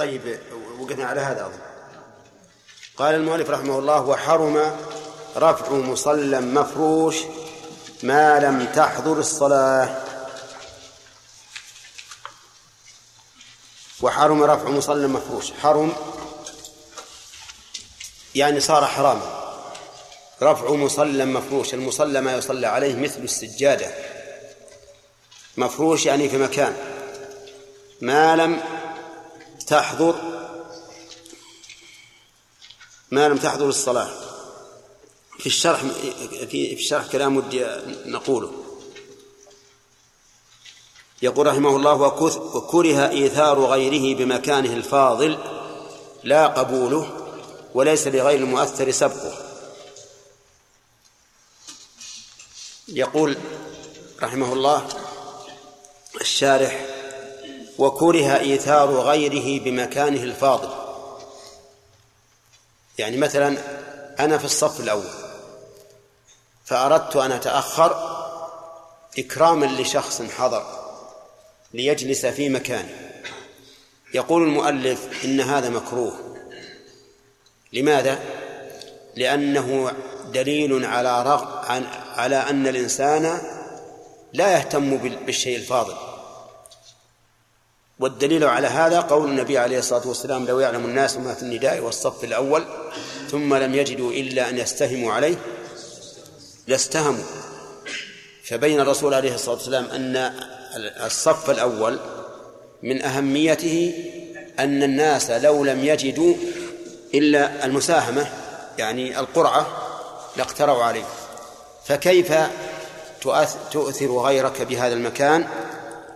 طيب وقفنا على هذا أظن. قال المؤلف رحمه الله وحرم رفع مصلى مفروش ما لم تحضر الصلاة. وحرم رفع مصلى مفروش. حرم يعني صار حراما. رفع مصلى مفروش المصلى ما يصلى عليه مثل السجادة. مفروش يعني في مكان. ما لم تحضر ما لم تحضر الصلاة. في الشرح في الشرح كلام ودي نقوله. يقول رحمه الله وكره إيثار غيره بمكانه الفاضل لا قبوله وليس لغير المؤثر سبقه. يقول رحمه الله الشارح وكره إيثار غيره بمكانه الفاضل. يعني مثلا أنا في الصف الأول فأردت أن أتأخر إكراما لشخص حضر ليجلس في مكانه يقول المؤلف إن هذا مكروه. لماذا؟ لأنه دليل على رغ... على أن الإنسان لا يهتم بالشيء الفاضل. والدليل على هذا قول النبي عليه الصلاة والسلام لو يعلم الناس ما في النداء والصف الأول ثم لم يجدوا إلا أن يستهموا عليه لاستهموا فبين الرسول عليه الصلاة والسلام أن الصف الأول من أهميته أن الناس لو لم يجدوا إلا المساهمة يعني القرعة لاقتروا عليه. فكيف تؤثر غيرك بهذا المكان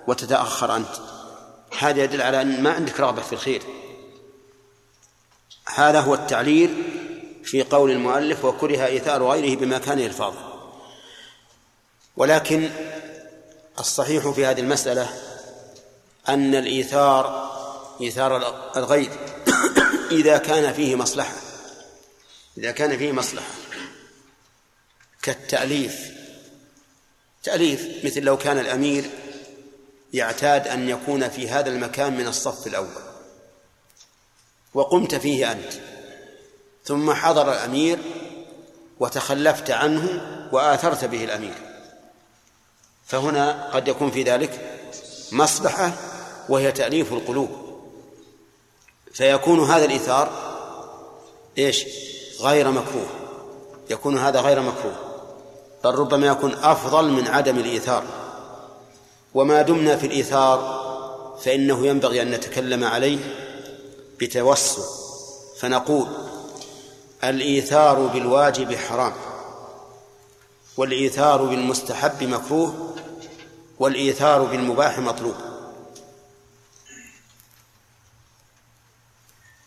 وتتأخر أنت؟ هذا يدل على أن ما عندك رغبة في الخير. هذا هو التعليل في قول المؤلف وكره إيثار غيره بمكانه الفاضل ولكن الصحيح في هذه المسألة أن الإيثار إيثار الغير إذا كان فيه مصلحة إذا كان فيه مصلحة كالتأليف. تأليف مثل لو كان الأمير يعتاد أن يكون في هذا المكان من الصف الأول. وقمت فيه أنت. ثم حضر الأمير وتخلفت عنه وآثرت به الأمير. فهنا قد يكون في ذلك مصلحة وهي تأليف القلوب. فيكون هذا الإيثار إيش؟ غير مكروه. يكون هذا غير مكروه. بل ربما يكون أفضل من عدم الإيثار. وما دمنا في الإيثار فإنه ينبغي أن نتكلم عليه بتوسع. فنقول الإيثار بالواجب حرام والإيثار بالمستحب مكروه والإيثار بالمباح مطلوب.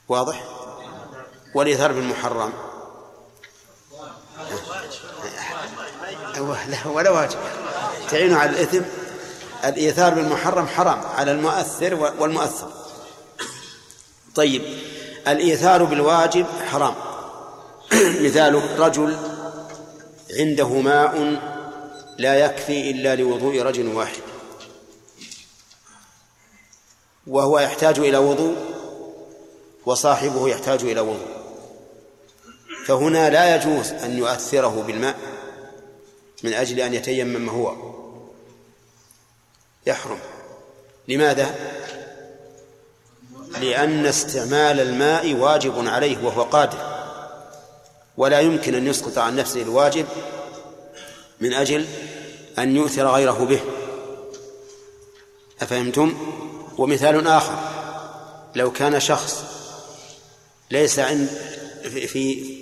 واضح؟ والإيثار بالمحرم. لا ولا واجب. تعين على الإثم. الإيثار بالمحرم حرام على المؤثر والمؤثر. طيب الإيثار بالواجب حرام. مثاله رجل عنده ماء لا يكفي إلا لوضوء رجل واحد. وهو يحتاج إلى وضوء وصاحبه يحتاج إلى وضوء. فهنا لا يجوز أن يؤثره بالماء من أجل أن يتيمم هو. يحرم لماذا؟ لأن استعمال الماء واجب عليه وهو قادر ولا يمكن أن يسقط عن نفسه الواجب من أجل أن يؤثر غيره به أفهمتم؟ ومثال آخر لو كان شخص ليس عند في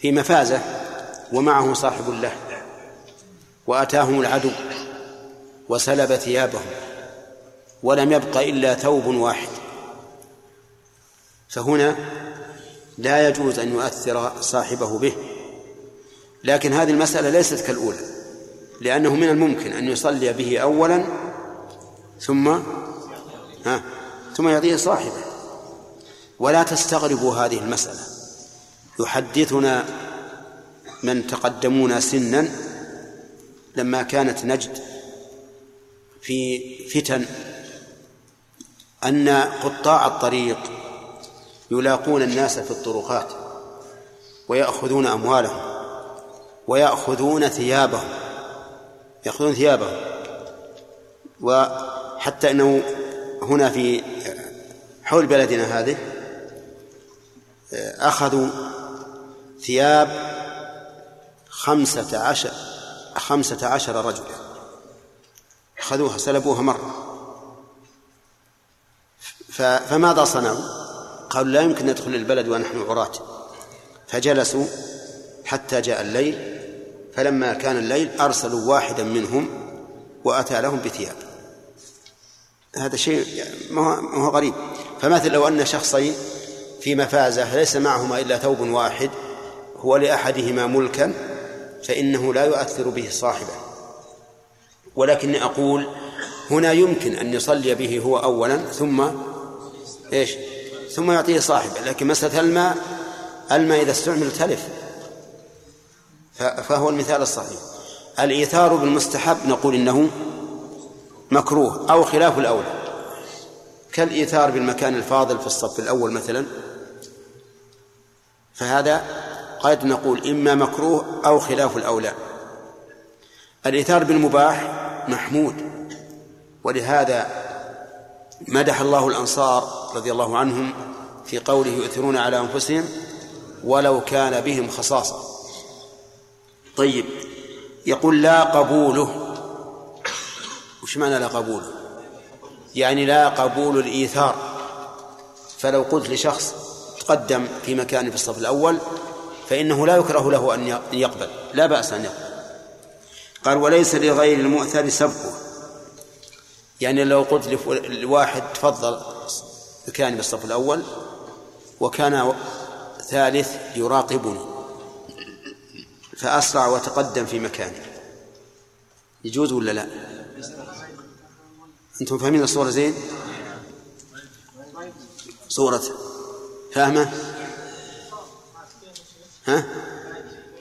في مفازة ومعه صاحب له وأتاهم العدو وسلب ثيابهم ولم يبق إلا ثوب واحد. فهنا لا يجوز أن يؤثر صاحبه به لكن هذه المسألة ليست كالأولى لأنه من الممكن أن يصلي به أولا ثم ها ثم يعطيه صاحبه. ولا تستغربوا هذه المسألة. يحدثنا من تقدمونا سنا لما كانت نجد في فتن أن قطاع الطريق يلاقون الناس في الطرقات ويأخذون أموالهم ويأخذون ثيابهم يأخذون ثيابهم. وحتى أنه هنا في حول بلدنا هذه أخذوا ثياب خمسة عشر خمسة عشر رجلا. أخذوها سلبوها مرة. فماذا صنعوا؟ قالوا لا يمكن ندخل البلد ونحن عراة. فجلسوا حتى جاء الليل فلما كان الليل أرسلوا واحدا منهم وأتى لهم بثياب. هذا شيء ما هو غريب. فمثل لو أن شخصين في مفازة ليس معهما إلا ثوب واحد هو لأحدهما ملكا فإنه لا يؤثر به صاحبه. ولكني أقول هنا يمكن أن يصلي به هو أولا ثم إيش؟ ثم يعطيه صاحبه لكن مسألة الماء الماء إذا استعمل تلف فهو المثال الصحيح. الإيثار بالمستحب نقول إنه مكروه أو خلاف الأولى. كالإيثار بالمكان الفاضل في الصف الأول مثلا. فهذا قد نقول إما مكروه أو خلاف الأولى. الإيثار بالمباح محمود. ولهذا مدح الله الأنصار رضي الله عنهم في قوله يؤثرون على أنفسهم ولو كان بهم خصاصة. طيب يقول لا قبوله. وش معنى لا قبوله؟ يعني لا قبول الإيثار. فلو قلت لشخص تقدم في مكان في الصف الأول فإنه لا يكره له أن يقبل. لا بأس أن يقبل. قال وليس لغير المؤثر سبقه يعني لو قلت لواحد تفضل مكاني بالصف الأول وكان ثالث يراقبني. فأسرع وتقدم في مكانه يجوز ولا لا؟ أنتم فاهمين الصورة زين؟ صورة فاهمة؟ ها؟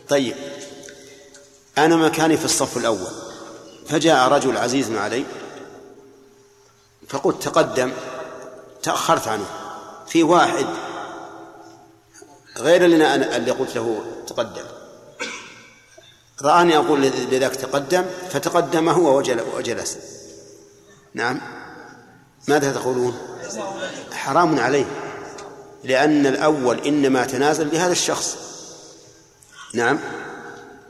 طيب. أنا مكاني في الصف الأول. فجاء رجل عزيز علي فقلت تقدم تأخرت عنه. في واحد غير اللي أنا اللي قلت له تقدم. رآني أقول لذاك تقدم فتقدم هو وجلس. نعم. ماذا تقولون؟ حرام عليه. لأن الأول إنما تنازل لهذا الشخص. نعم.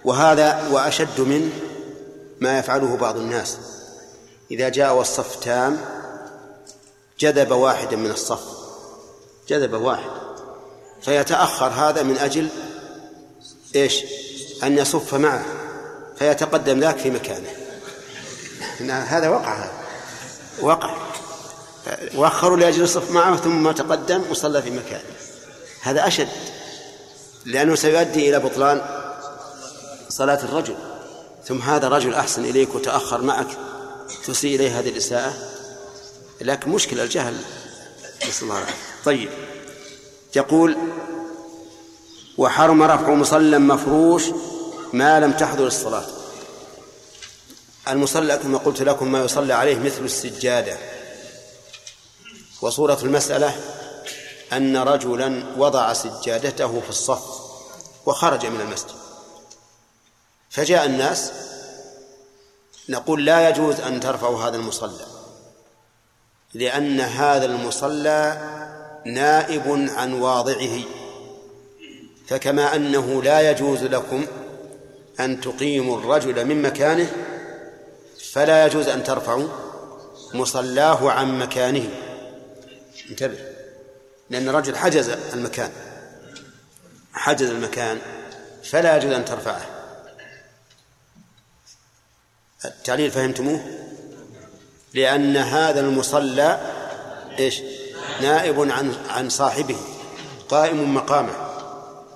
وهذا وأشد من ما يفعله بعض الناس. إذا جاء والصف تام جذب واحدا من الصف. جذب واحد. فيتأخر هذا من أجل إيش؟ أن يصف معه فيتقدم ذاك في مكانه. هذا وقع هذا وقع. وأخروا لأجل الصف معه ثم تقدم وصلى في مكانه. هذا أشد لأنه سيؤدي إلى بطلان صلاة الرجل. ثم هذا رجل أحسن إليك وتأخر معك. تسيء إليه هذه الإساءة. لكن مشكلة الجهل. نسأل الله العافية. طيب. يقول وحرم رفع مصلى مفروش ما لم تحضر الصلاة. المصلى كما قلت لكم ما يصلى عليه مثل السجادة. وصورة المسألة أن رجلا وضع سجادته في الصف وخرج من المسجد. فجاء الناس نقول لا يجوز أن ترفعوا هذا المصلى لأن هذا المصلى نائب عن واضعه فكما أنه لا يجوز لكم أن تقيموا الرجل من مكانه فلا يجوز أن ترفعوا مصلاه عن مكانه. انتبه لأن الرجل حجز المكان حجز المكان فلا يجوز أن ترفعه. التعليل فهمتموه؟ لأن هذا المصلى إيش؟ نائب عن عن صاحبه قائم مقامه.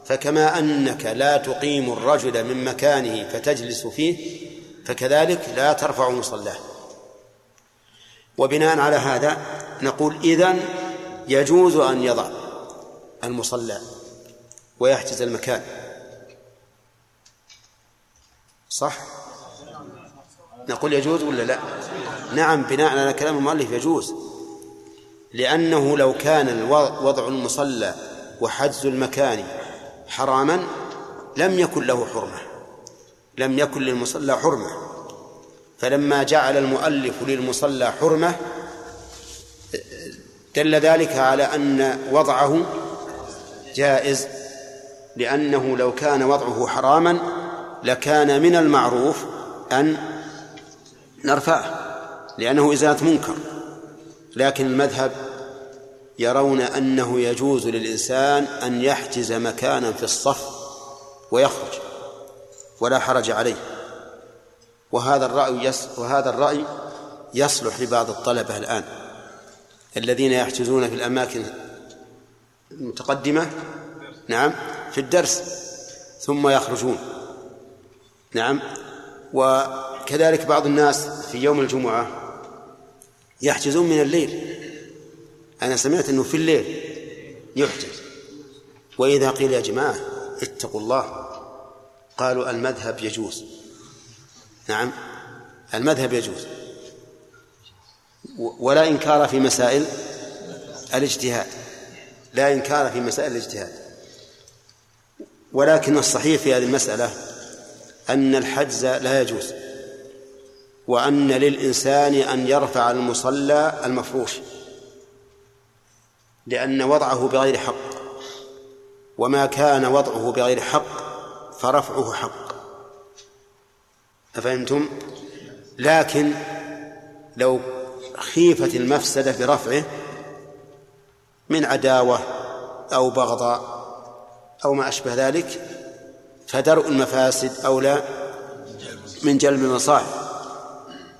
فكما أنك لا تقيم الرجل من مكانه فتجلس فيه فكذلك لا ترفع مصلاه. وبناء على هذا نقول إذن يجوز أن يضع المصلى ويحجز المكان. صح؟ نقول يجوز ولا لا؟ نعم بناء على كلام المؤلف يجوز. لأنه لو كان وضع المصلى وحجز المكان حراما لم يكن له حرمة. لم يكن للمصلى حرمة. فلما جعل المؤلف للمصلى حرمة دل ذلك على أن وضعه جائز. لأنه لو كان وضعه حراما لكان من المعروف أن نرفعه لأنه إزالة منكر. لكن المذهب يرون أنه يجوز للإنسان أن يحجز مكانا في الصف ويخرج ولا حرج عليه. وهذا الرأي يس وهذا الرأي يصلح لبعض الطلبة الآن. الذين يحجزون في الأماكن المتقدمة نعم في الدرس ثم يخرجون. نعم وكذلك بعض الناس في يوم الجمعة يحجزون من الليل. أنا سمعت أنه في الليل يحجز. وإذا قيل يا جماعة اتقوا الله قالوا المذهب يجوز. نعم المذهب يجوز. ولا إنكار في مسائل الاجتهاد. لا إنكار في مسائل الاجتهاد. ولكن الصحيح في هذه المسألة أن الحجز لا يجوز. وأن للإنسان أن يرفع المصلى المفروش لأن وضعه بغير حق وما كان وضعه بغير حق فرفعه حق أفهمتم؟ لكن لو خيفت المفسدة برفعه من عداوة أو بغضاء أو ما أشبه ذلك فدرء المفاسد أولى من جلب المصالح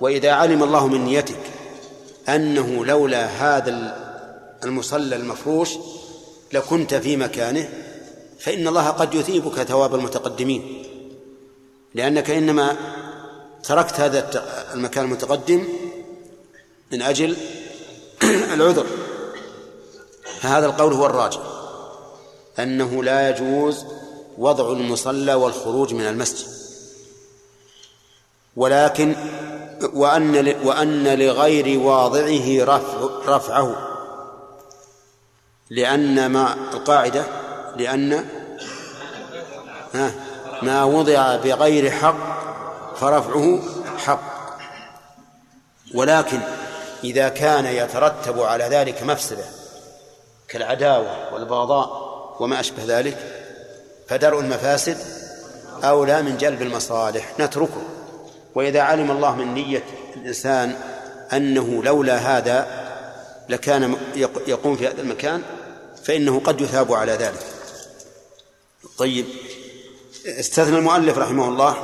وإذا علم الله من نيتك أنه لولا هذا المصلى المفروش لكنت في مكانه فإن الله قد يثيبك ثواب المتقدمين. لأنك إنما تركت هذا المكان المتقدم من أجل العذر. فهذا القول هو الراجح. أنه لا يجوز وضع المصلى والخروج من المسجد. ولكن وأن وأن لغير واضعه رفع رفعه. لأن ما القاعدة لأن ما وضع بغير حق فرفعه حق. ولكن إذا كان يترتب على ذلك مفسدة كالعداوة والبغضاء وما أشبه ذلك فدرء المفاسد أولى من جلب المصالح. نتركه. وإذا علم الله من نية الإنسان أنه لولا هذا لكان يقوم في هذا المكان فإنه قد يثاب على ذلك. طيب استثنى المؤلف رحمه الله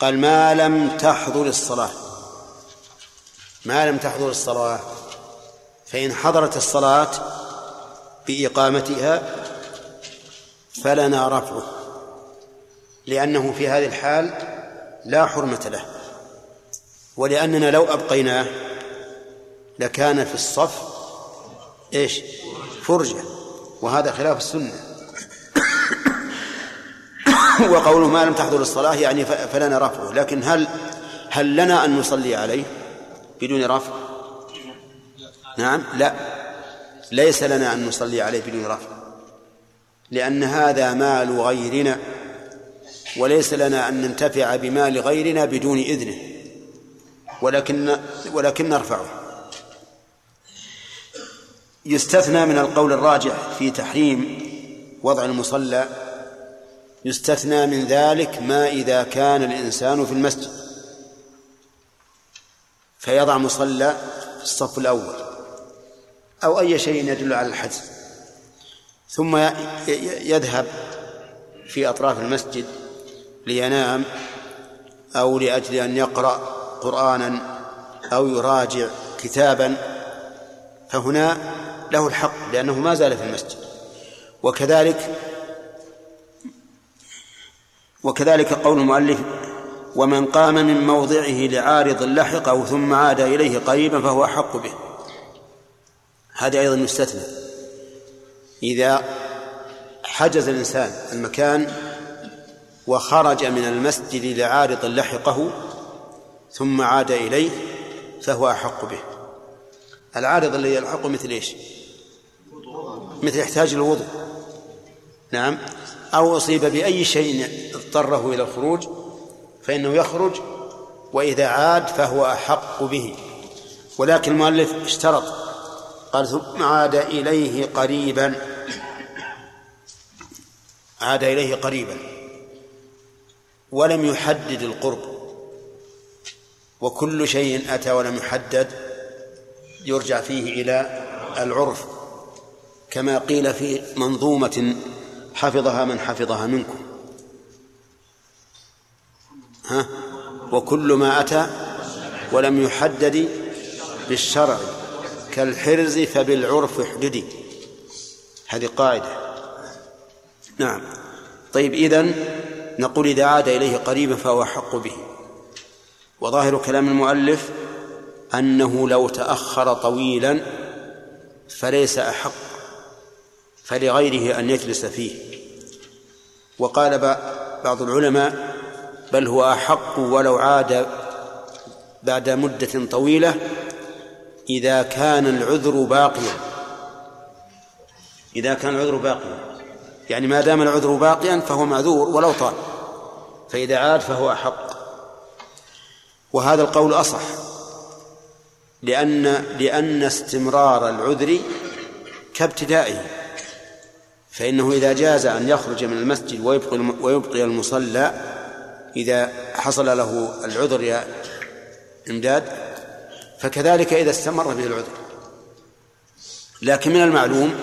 قال ما لم تحضر الصلاة. ما لم تحضر الصلاة فإن حضرت الصلاة بإقامتها فلنا رفعه. لأنه في هذه الحال لا حرمة له ولأننا لو أبقيناه لكان في الصف إيش؟ فرجة وهذا خلاف السنة. وقوله ما لم تحضر الصلاة يعني فلنا رفعه لكن هل هل لنا أن نصلي عليه بدون رفع؟ نعم لا. ليس لنا أن نصلي عليه بدون رفع لأن هذا مال غيرنا. وليس لنا أن ننتفع بمال غيرنا بدون إذنه. ولكن ولكن نرفعه. يستثنى من القول الراجح في تحريم وضع المصلى يستثنى من ذلك ما إذا كان الإنسان في المسجد. فيضع مصلى في الصف الأول أو أي شيء يدل على الحجز. ثم يذهب في أطراف المسجد لينام أو لأجل أن يقرأ قرآنا أو يراجع كتابا فهنا له الحق لأنه ما زال في المسجد. وكذلك وكذلك قول المؤلف ومن قام من موضعه لعارض لحقه ثم عاد إليه قريبا فهو أحق به. هذا أيضا يستثنى. إذا حجز الإنسان المكان وخرج من المسجد لعارض لحقه ثم عاد إليه فهو أحق به. العارض اللي يلحقه مثل إيش؟ مثل يحتاج الوضوء. نعم. أو أصيب بأي شيء اضطره إلى الخروج فإنه يخرج وإذا عاد فهو أحق به. ولكن المؤلف اشترط قال ثم عاد إليه قريبا. عاد إليه قريبا. ولم يحدد القرب. وكل شيء أتى ولم يحدد يرجع فيه إلى العرف. كما قيل في منظومة حفظها من حفظها منكم. ها؟ وكل ما أتى ولم يحدد بالشرع. كالحرز فبالعرف احددي هذه قاعدة. نعم. طيب إذن نقول إذا عاد إليه قريبا فهو أحق به. وظاهر كلام المؤلف أنه لو تأخر طويلا فليس أحق فلغيره أن يجلس فيه. وقال بعض العلماء بل هو أحق ولو عاد بعد مدة طويلة إذا كان العذر باقيا. إذا كان العذر باقيا. يعني ما دام العذر باقيا فهو معذور ولو طال. فإذا عاد فهو أحق. وهذا القول أصح. لأن لأن استمرار العذر كابتدائه. فإنه إذا جاز أن يخرج من المسجد ويبقي ويبقي المصلى إذا حصل له العذر يا إمداد فكذلك إذا استمر به العذر. لكن من المعلوم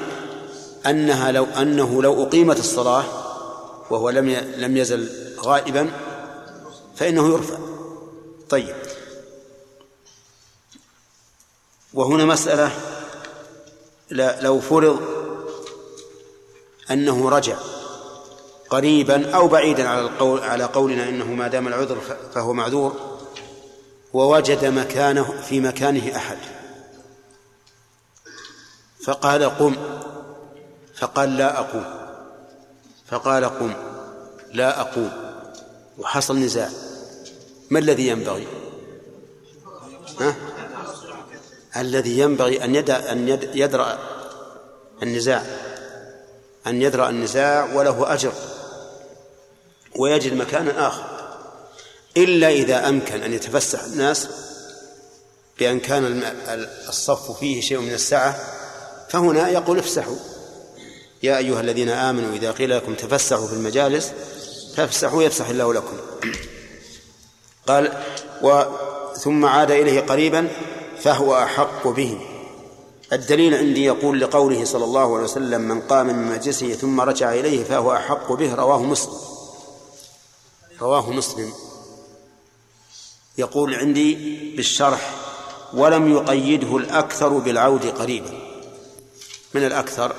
أنها لو أنه لو أقيمت الصلاة وهو لم لم يزل غائبا فإنه يرفع. طيب. وهنا مسألة لو فرض أنه رجع قريبا أو بعيدا على القول على قولنا إنه ما دام العذر فهو معذور ووجد مكانه في مكانه أحد. فقال قم. فقال لا أقوم. فقال قم. لا أقوم. وحصل نزاع. ما الذي ينبغي؟ ها؟ الذي ينبغي أن يدع أن يدرأ النزاع. أن يدرأ النزاع وله أجر. ويجد مكانا آخر. إلا إذا أمكن أن يتفسح الناس بأن كان الصف فيه شيء من السعة فهنا يقول افسحوا يا أيها الذين آمنوا إذا قيل لكم تفسحوا في المجالس فافسحوا يفسح الله لكم. قال و ثم عاد إليه قريبا فهو أحق به الدليل عندي يقول لقوله صلى الله عليه وسلم من قام من مجلسه ثم رجع إليه فهو أحق به. رواه مسلم. رواه مسلم. يقول عندي بالشرح ولم يقيده الأكثر بالعود قريبا. من الأكثر؟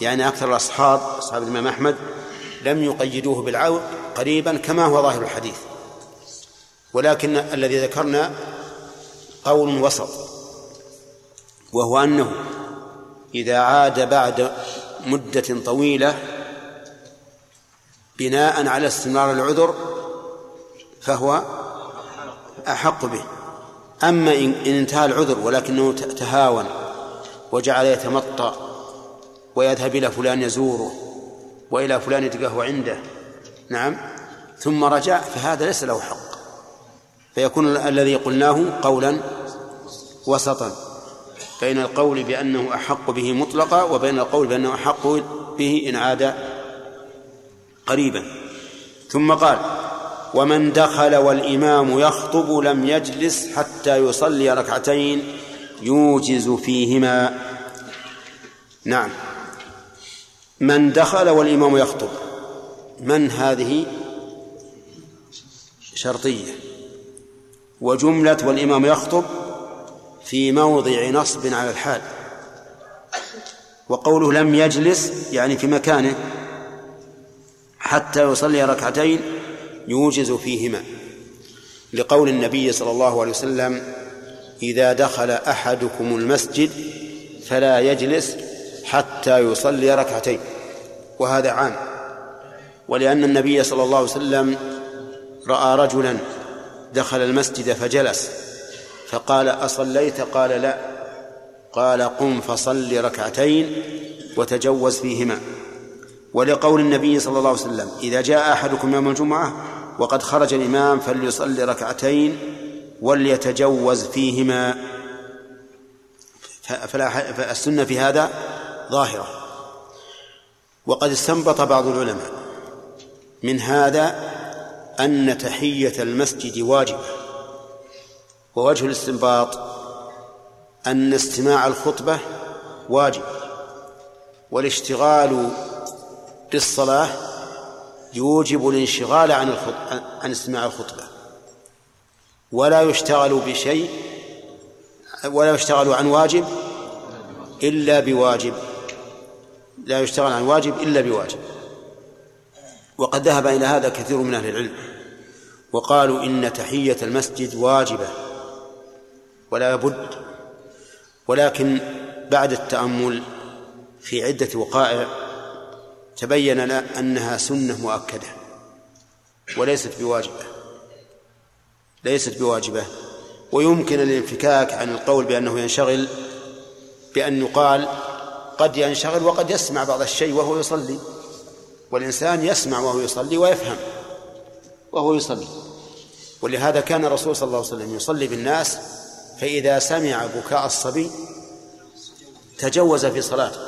يعني أكثر الأصحاب أصحاب الإمام أحمد لم يقيدوه بالعود قريبا كما هو ظاهر الحديث. ولكن الذي ذكرنا قول وسط وهو أنه إذا عاد بعد مدة طويلة بناء على استمرار العذر فهو أحق به. أما إن انتهى العذر ولكنه تهاون وجعل يتمطى ويذهب إلى فلان يزوره وإلى فلان يتقهوى عنده. نعم. ثم رجع فهذا ليس له حق. فيكون الذي قلناه قولا وسطا. بين القول بأنه أحق به مطلقا وبين القول بأنه أحق به إن عاد قريبا. ثم قال ومن دخل والإمام يخطب لم يجلس حتى يصلي ركعتين يوجز فيهما. نعم. من دخل والإمام يخطب. من هذه؟ شرطية. وجملة والإمام يخطب في موضع نصب على الحال. وقوله لم يجلس يعني في مكانه حتى يصلي ركعتين يوجز فيهما. لقول النبي صلى الله عليه وسلم إذا دخل أحدكم المسجد فلا يجلس حتى يصلي ركعتين. وهذا عام. ولأن النبي صلى الله عليه وسلم رأى رجلا دخل المسجد فجلس فقال أصليت؟ قال لا. قال قم فصل ركعتين وتجوز فيهما. ولقول النبي صلى الله عليه وسلم إذا جاء أحدكم يوم الجمعة وقد خرج الإمام فليصلي ركعتين وليتجوز فيهما. فالسنة في هذا ظاهرة. وقد استنبط بعض العلماء من هذا أن تحية المسجد واجبة ووجه الاستنباط أن استماع الخطبة واجب والاشتغال بالصلاة يوجب الانشغال عن عن استماع الخطبة. ولا يشتغل بشيء ولا يشتغل عن واجب إلا بواجب. لا يشتغل عن واجب إلا بواجب. وقد ذهب إلى هذا كثير من أهل العلم. وقالوا إن تحية المسجد واجبة ولا بد ولكن بعد التأمل في عدة وقائع تبين لنا أنها سنة مؤكدة وليست بواجبة ليست بواجبة. ويمكن الانفكاك عن القول بأنه ينشغل بأن يقال قد ينشغل وقد يسمع بعض الشيء وهو يصلي. والإنسان يسمع وهو يصلي ويفهم وهو يصلي. ولهذا كان الرسول صلى الله عليه وسلم يصلي بالناس فإذا سمع بكاء الصبي تجوز في صلاته.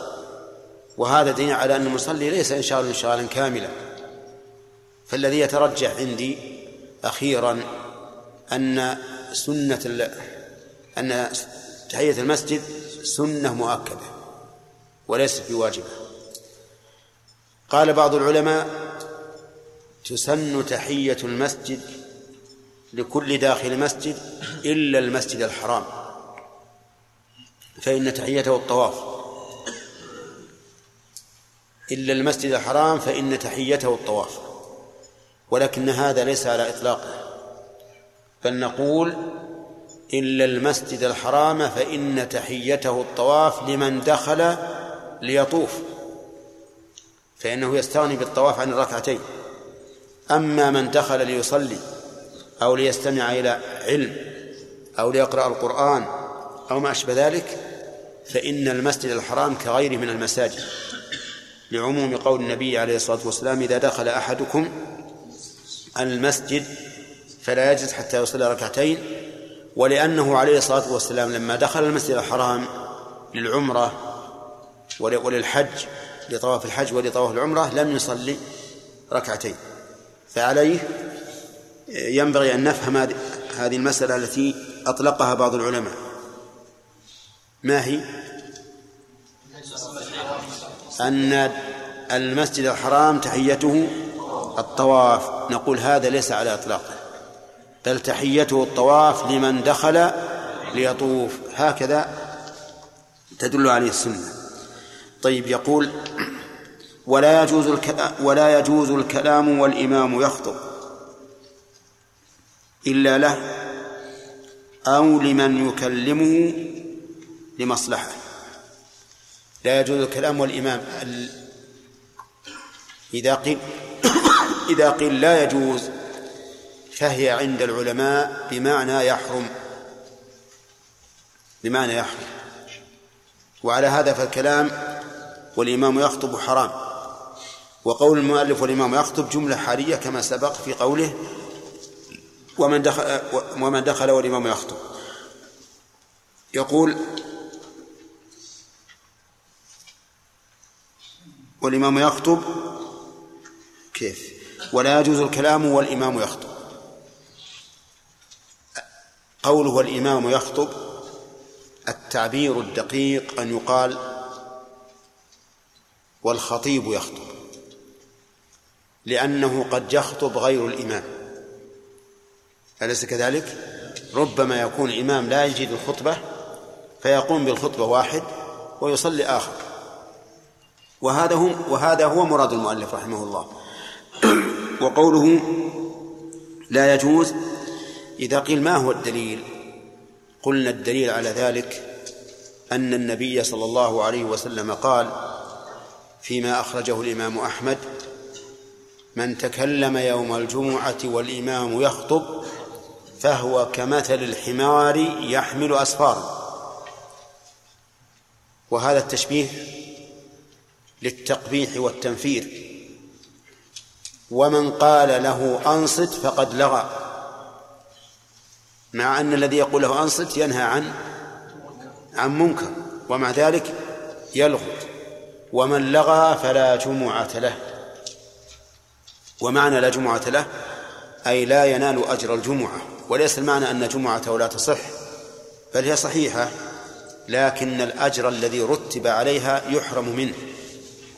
وهذا دليل على أن المصلي ليس إنشاغال انشغالا كاملا. فالذي يترجح عندي أخيرا أن سنة أن تحية المسجد سنة مؤكدة. وليست بواجبة. قال بعض العلماء تسن تحية المسجد لكل داخل مسجد إلا المسجد الحرام فإن تحيته الطواف. إلا المسجد الحرام فإن تحيته الطواف ولكن هذا ليس على إطلاقه. بل نقول إلا المسجد الحرام فإن تحيته الطواف لمن دخل ليطوف فإنه يستغني بالطواف عن الركعتين. أما من دخل ليصلي أو ليستمع إلى علم أو ليقرأ القرآن أو ما أشبه ذلك فإن المسجد الحرام كغيره من المساجد لعموم قول النبي عليه الصلاة والسلام إذا دخل أحدكم المسجد فلا يجلس حتى يصلي ركعتين. ولأنه عليه الصلاة والسلام لما دخل المسجد الحرام للعمرة وللحج لطواف الحج ولطواف العمرة لم يصلي ركعتين. فعليه ينبغي أن نفهم هذه المسألة التي أطلقها بعض العلماء. ما هي؟ أن المسجد الحرام تحيته الطواف. نقول هذا ليس على إطلاقه. بل تحيته الطواف لمن دخل ليطوف. هكذا تدل عليه السنة. طيب يقول ولا يجوز ولا يجوز الكلام والإمام يخطب إلا له أو لمن يكلمه لمصلحة. لا يجوز الكلام والإمام إذا قيل إذا قيل لا يجوز فهي عند العلماء بمعنى يحرم. بمعنى يحرم. وعلى هذا فالكلام والإمام يخطب حرام. وقول المؤلف والإمام يخطب جملة حالية كما سبق في قوله ومن دخل ومن دخل والإمام يخطب. يقول والإمام يخطب كيف؟ ولا يجوز الكلام والإمام يخطب. قوله والإمام يخطب التعبير الدقيق أن يقال والخطيب يخطب. لأنه قد يخطب غير الإمام. أليس كذلك؟ ربما يكون الإمام لا يجد الخطبة فيقوم بالخطبة واحد ويصلي آخر. وهذا هو وهذا هو مراد المؤلف رحمه الله. وقوله لا يجوز إذا قيل ما هو الدليل؟ قلنا الدليل على ذلك أن النبي صلى الله عليه وسلم قال فيما أخرجه الإمام أحمد من تكلم يوم الجمعة والإمام يخطب فهو كمثل الحمار يحمل أسفارا وهذا التشبيه للتقبيح والتنفير. ومن قال له أنصت فقد لغى. مع أن الذي يقول له أنصت ينهى عن عن منكر ومع ذلك يلغو. ومن لغى فلا جمعة له. ومعنى لا جمعة له أي لا ينال أجر الجمعة. وليس المعنى أن جمعته لا تصح بل هي صحيحة لكن الأجر الذي رتب عليها يحرم منه.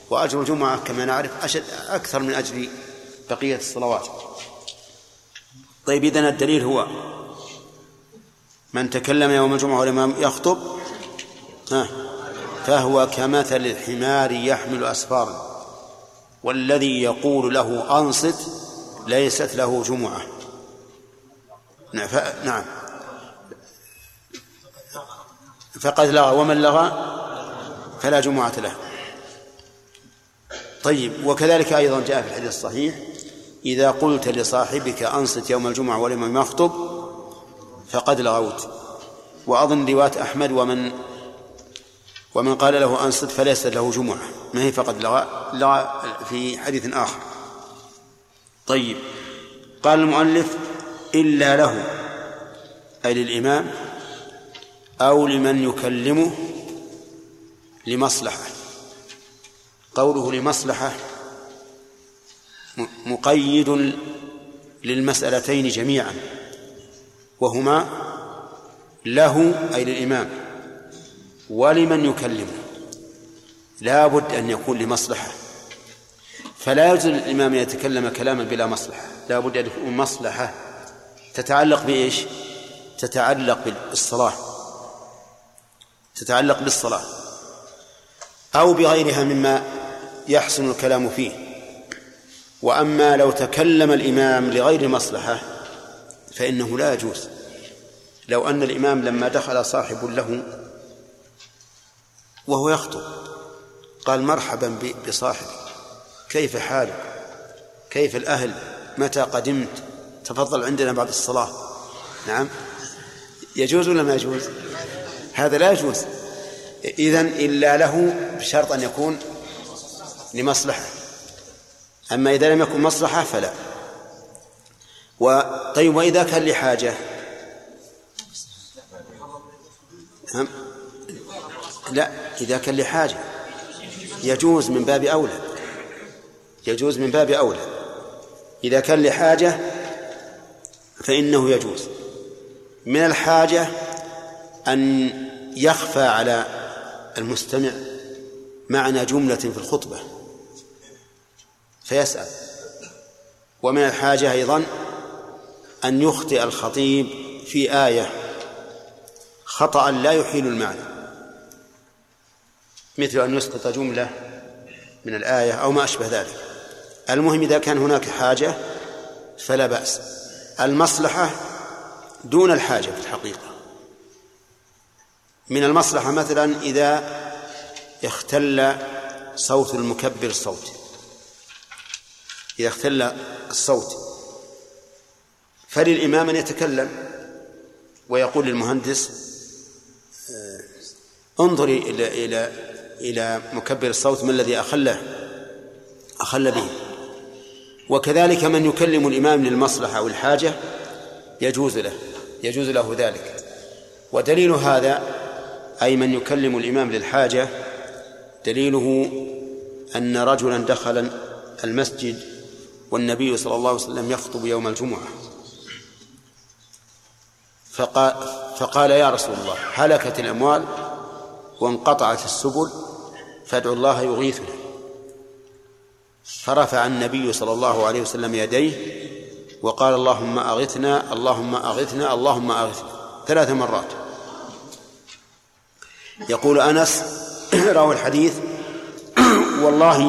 وأجر الجمعة كما نعرف أشد أكثر من أجر بقية الصلوات. طيب إذن الدليل هو من تكلم يوم الجمعة ولم يخطب. فهو كمثل الحمار يحمل أسفارا والذي يقول له أنصت ليست له جمعة. نعم. فقد لغى ومن لغى فلا جمعة له. طيب وكذلك أيضا جاء في الحديث الصحيح إذا قلت لصاحبك أنصت يوم الجمعة ولم يخطب فقد لغوت. وأظن رواية أحمد ومن ومن قال له أنصت فليس له جمعة. ما هي فقد لغى لغى في حديث آخر. طيب. قال المؤلف إلا له أي للإمام أو لمن يكلمه لمصلحة. قوله لمصلحة مقيد للمسألتين جميعا. وهما له أي للإمام. ولمن يكلمه؟ لا بد أن يكون لمصلحة. فلا يجوز للإمام أن يتكلم كلاما بلا مصلحة. لا بد أن يكون مصلحة. تتعلق بإيش؟ تتعلق بالصلاة. تتعلق بالصلاة. أو بغيرها مما يحسن الكلام فيه. وأما لو تكلم الإمام لغير مصلحة فإنه لا يجوز. لو أن الإمام لما دخل صاحب له وهو يخطب. قال مرحبا بصاحبي. كيف حالك؟ كيف الأهل؟ متى قدمت؟ تفضل عندنا بعد الصلاة. نعم. يجوز ولا ما يجوز؟ هذا لا يجوز. إذن إلا له بشرط أن يكون لمصلحة. أما إذا لم يكن مصلحة فلا. وطيب وإذا كان لحاجة؟ نعم. لا. إذا كان لحاجة يجوز من باب أولى يجوز من باب أولى. إذا كان لحاجة فإنه يجوز. من الحاجة أن يخفى على المستمع معنى جملة في الخطبة فيسأل. ومن الحاجة أيضا أن يخطئ الخطيب في آية خطأ لا يحيل المعنى. مثل أن يسقط جملة من الآية أو ما أشبه ذلك. المهم إذا كان هناك حاجة فلا بأس. المصلحة دون الحاجة في الحقيقة. من المصلحة مثلا إذا اختل صوت المكبر الصوت. إذا اختل الصوت. فللإمام أن يتكلم ويقول للمهندس آه، انظري إلى إلى إلى مكبر الصوت ما الذي أخله؟ أخل به. وكذلك من يكلم الإمام للمصلحة أو الحاجة يجوز له يجوز له ذلك. ودليل هذا أي من يكلم الإمام للحاجة دليله أن رجلا دخل المسجد والنبي صلى الله عليه وسلم يخطب يوم الجمعة. فقال, فقال يا رسول الله هلكت الأموال وانقطعت السبل فادعوا الله يغيثنا فرفع النبي صلى الله عليه وسلم يديه وقال اللهم أغثنا اللهم أغثنا اللهم أغثنا. ثلاث مرات. يقول أنس روى الحديث والله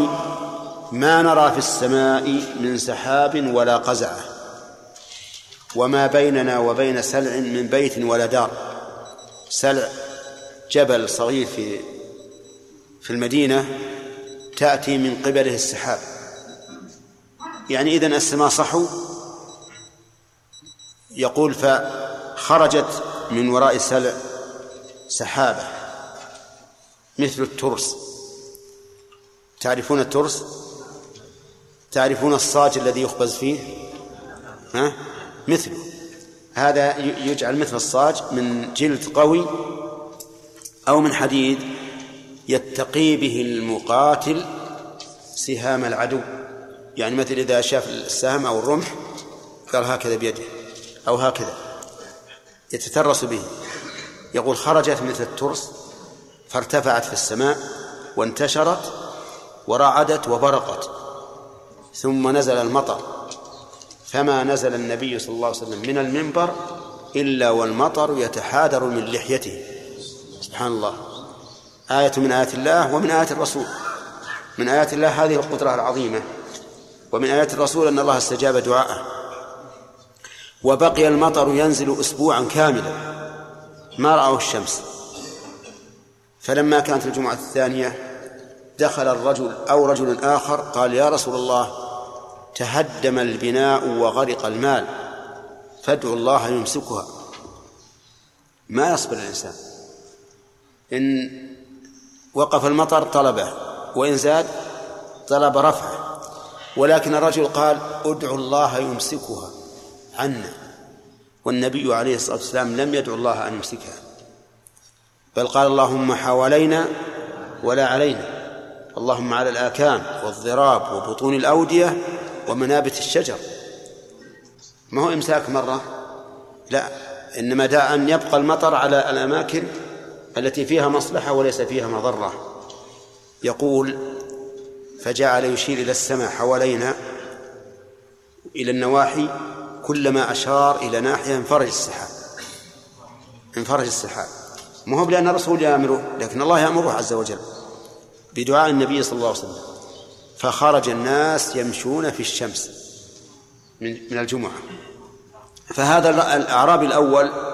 ما نرى في السماء من سحاب ولا قزعة وما بيننا وبين سلع من بيت ولا دار. سلع جبل صغير في في المدينة تأتي من قبله السحاب. يعني إذن السماء صحو يقول فخرجت من وراء السلع سحابة مثل الترس. تعرفون الترس؟ تعرفون الصاج الذي يخبز فيه؟ ها؟ مثله هذا يجعل مثل الصاج من جلد قوي أو من حديد يتقي به المقاتل سهام العدو. يعني مثل إذا شاف السهم أو الرمح قال هكذا بيده أو هكذا. يتترس به. يقول خرجت مثل الترس فارتفعت في السماء وانتشرت ورعدت وبرقت ثم نزل المطر. فما نزل النبي صلى الله عليه وسلم من المنبر إلا والمطر يتحادر من لحيته. سبحان الله. آية من آيات الله ومن آيات الرسول. من آيات الله هذه القدرة العظيمة. ومن آيات الرسول أن الله استجاب دعاءه. وبقي المطر ينزل أسبوعا كاملا. ما رأوا الشمس. فلما كانت الجمعة الثانية دخل الرجل أو رجل آخر قال يا رسول الله تهدم البناء وغرق المال فادعوا الله يمسكها. ما يصبر الإنسان. إن وقف المطر طلبه وإن زاد طلب رفعه. ولكن الرجل قال ادعوا الله يمسكها عنا. والنبي عليه الصلاة والسلام لم يدعو الله أن يمسكها. بل قال اللهم حوالينا ولا علينا. اللهم على الآكام والضراب وبطون الأودية ومنابت الشجر. ما هو إمساك مرة؟ لا إنما داء أن يبقى المطر على الأماكن التي فيها مصلحة وليس فيها مضرة. يقول فجعل يشير إلى السماء حوالينا إلى النواحي كلما أشار إلى ناحية انفرج السحاب. انفرج السحاب. ما هو لأن الرسول يأمره لكن الله يأمره عز وجل بدعاء النبي صلى الله عليه وسلم. فخرج الناس يمشون في الشمس من من الجمعة. فهذا الأعرابي الأول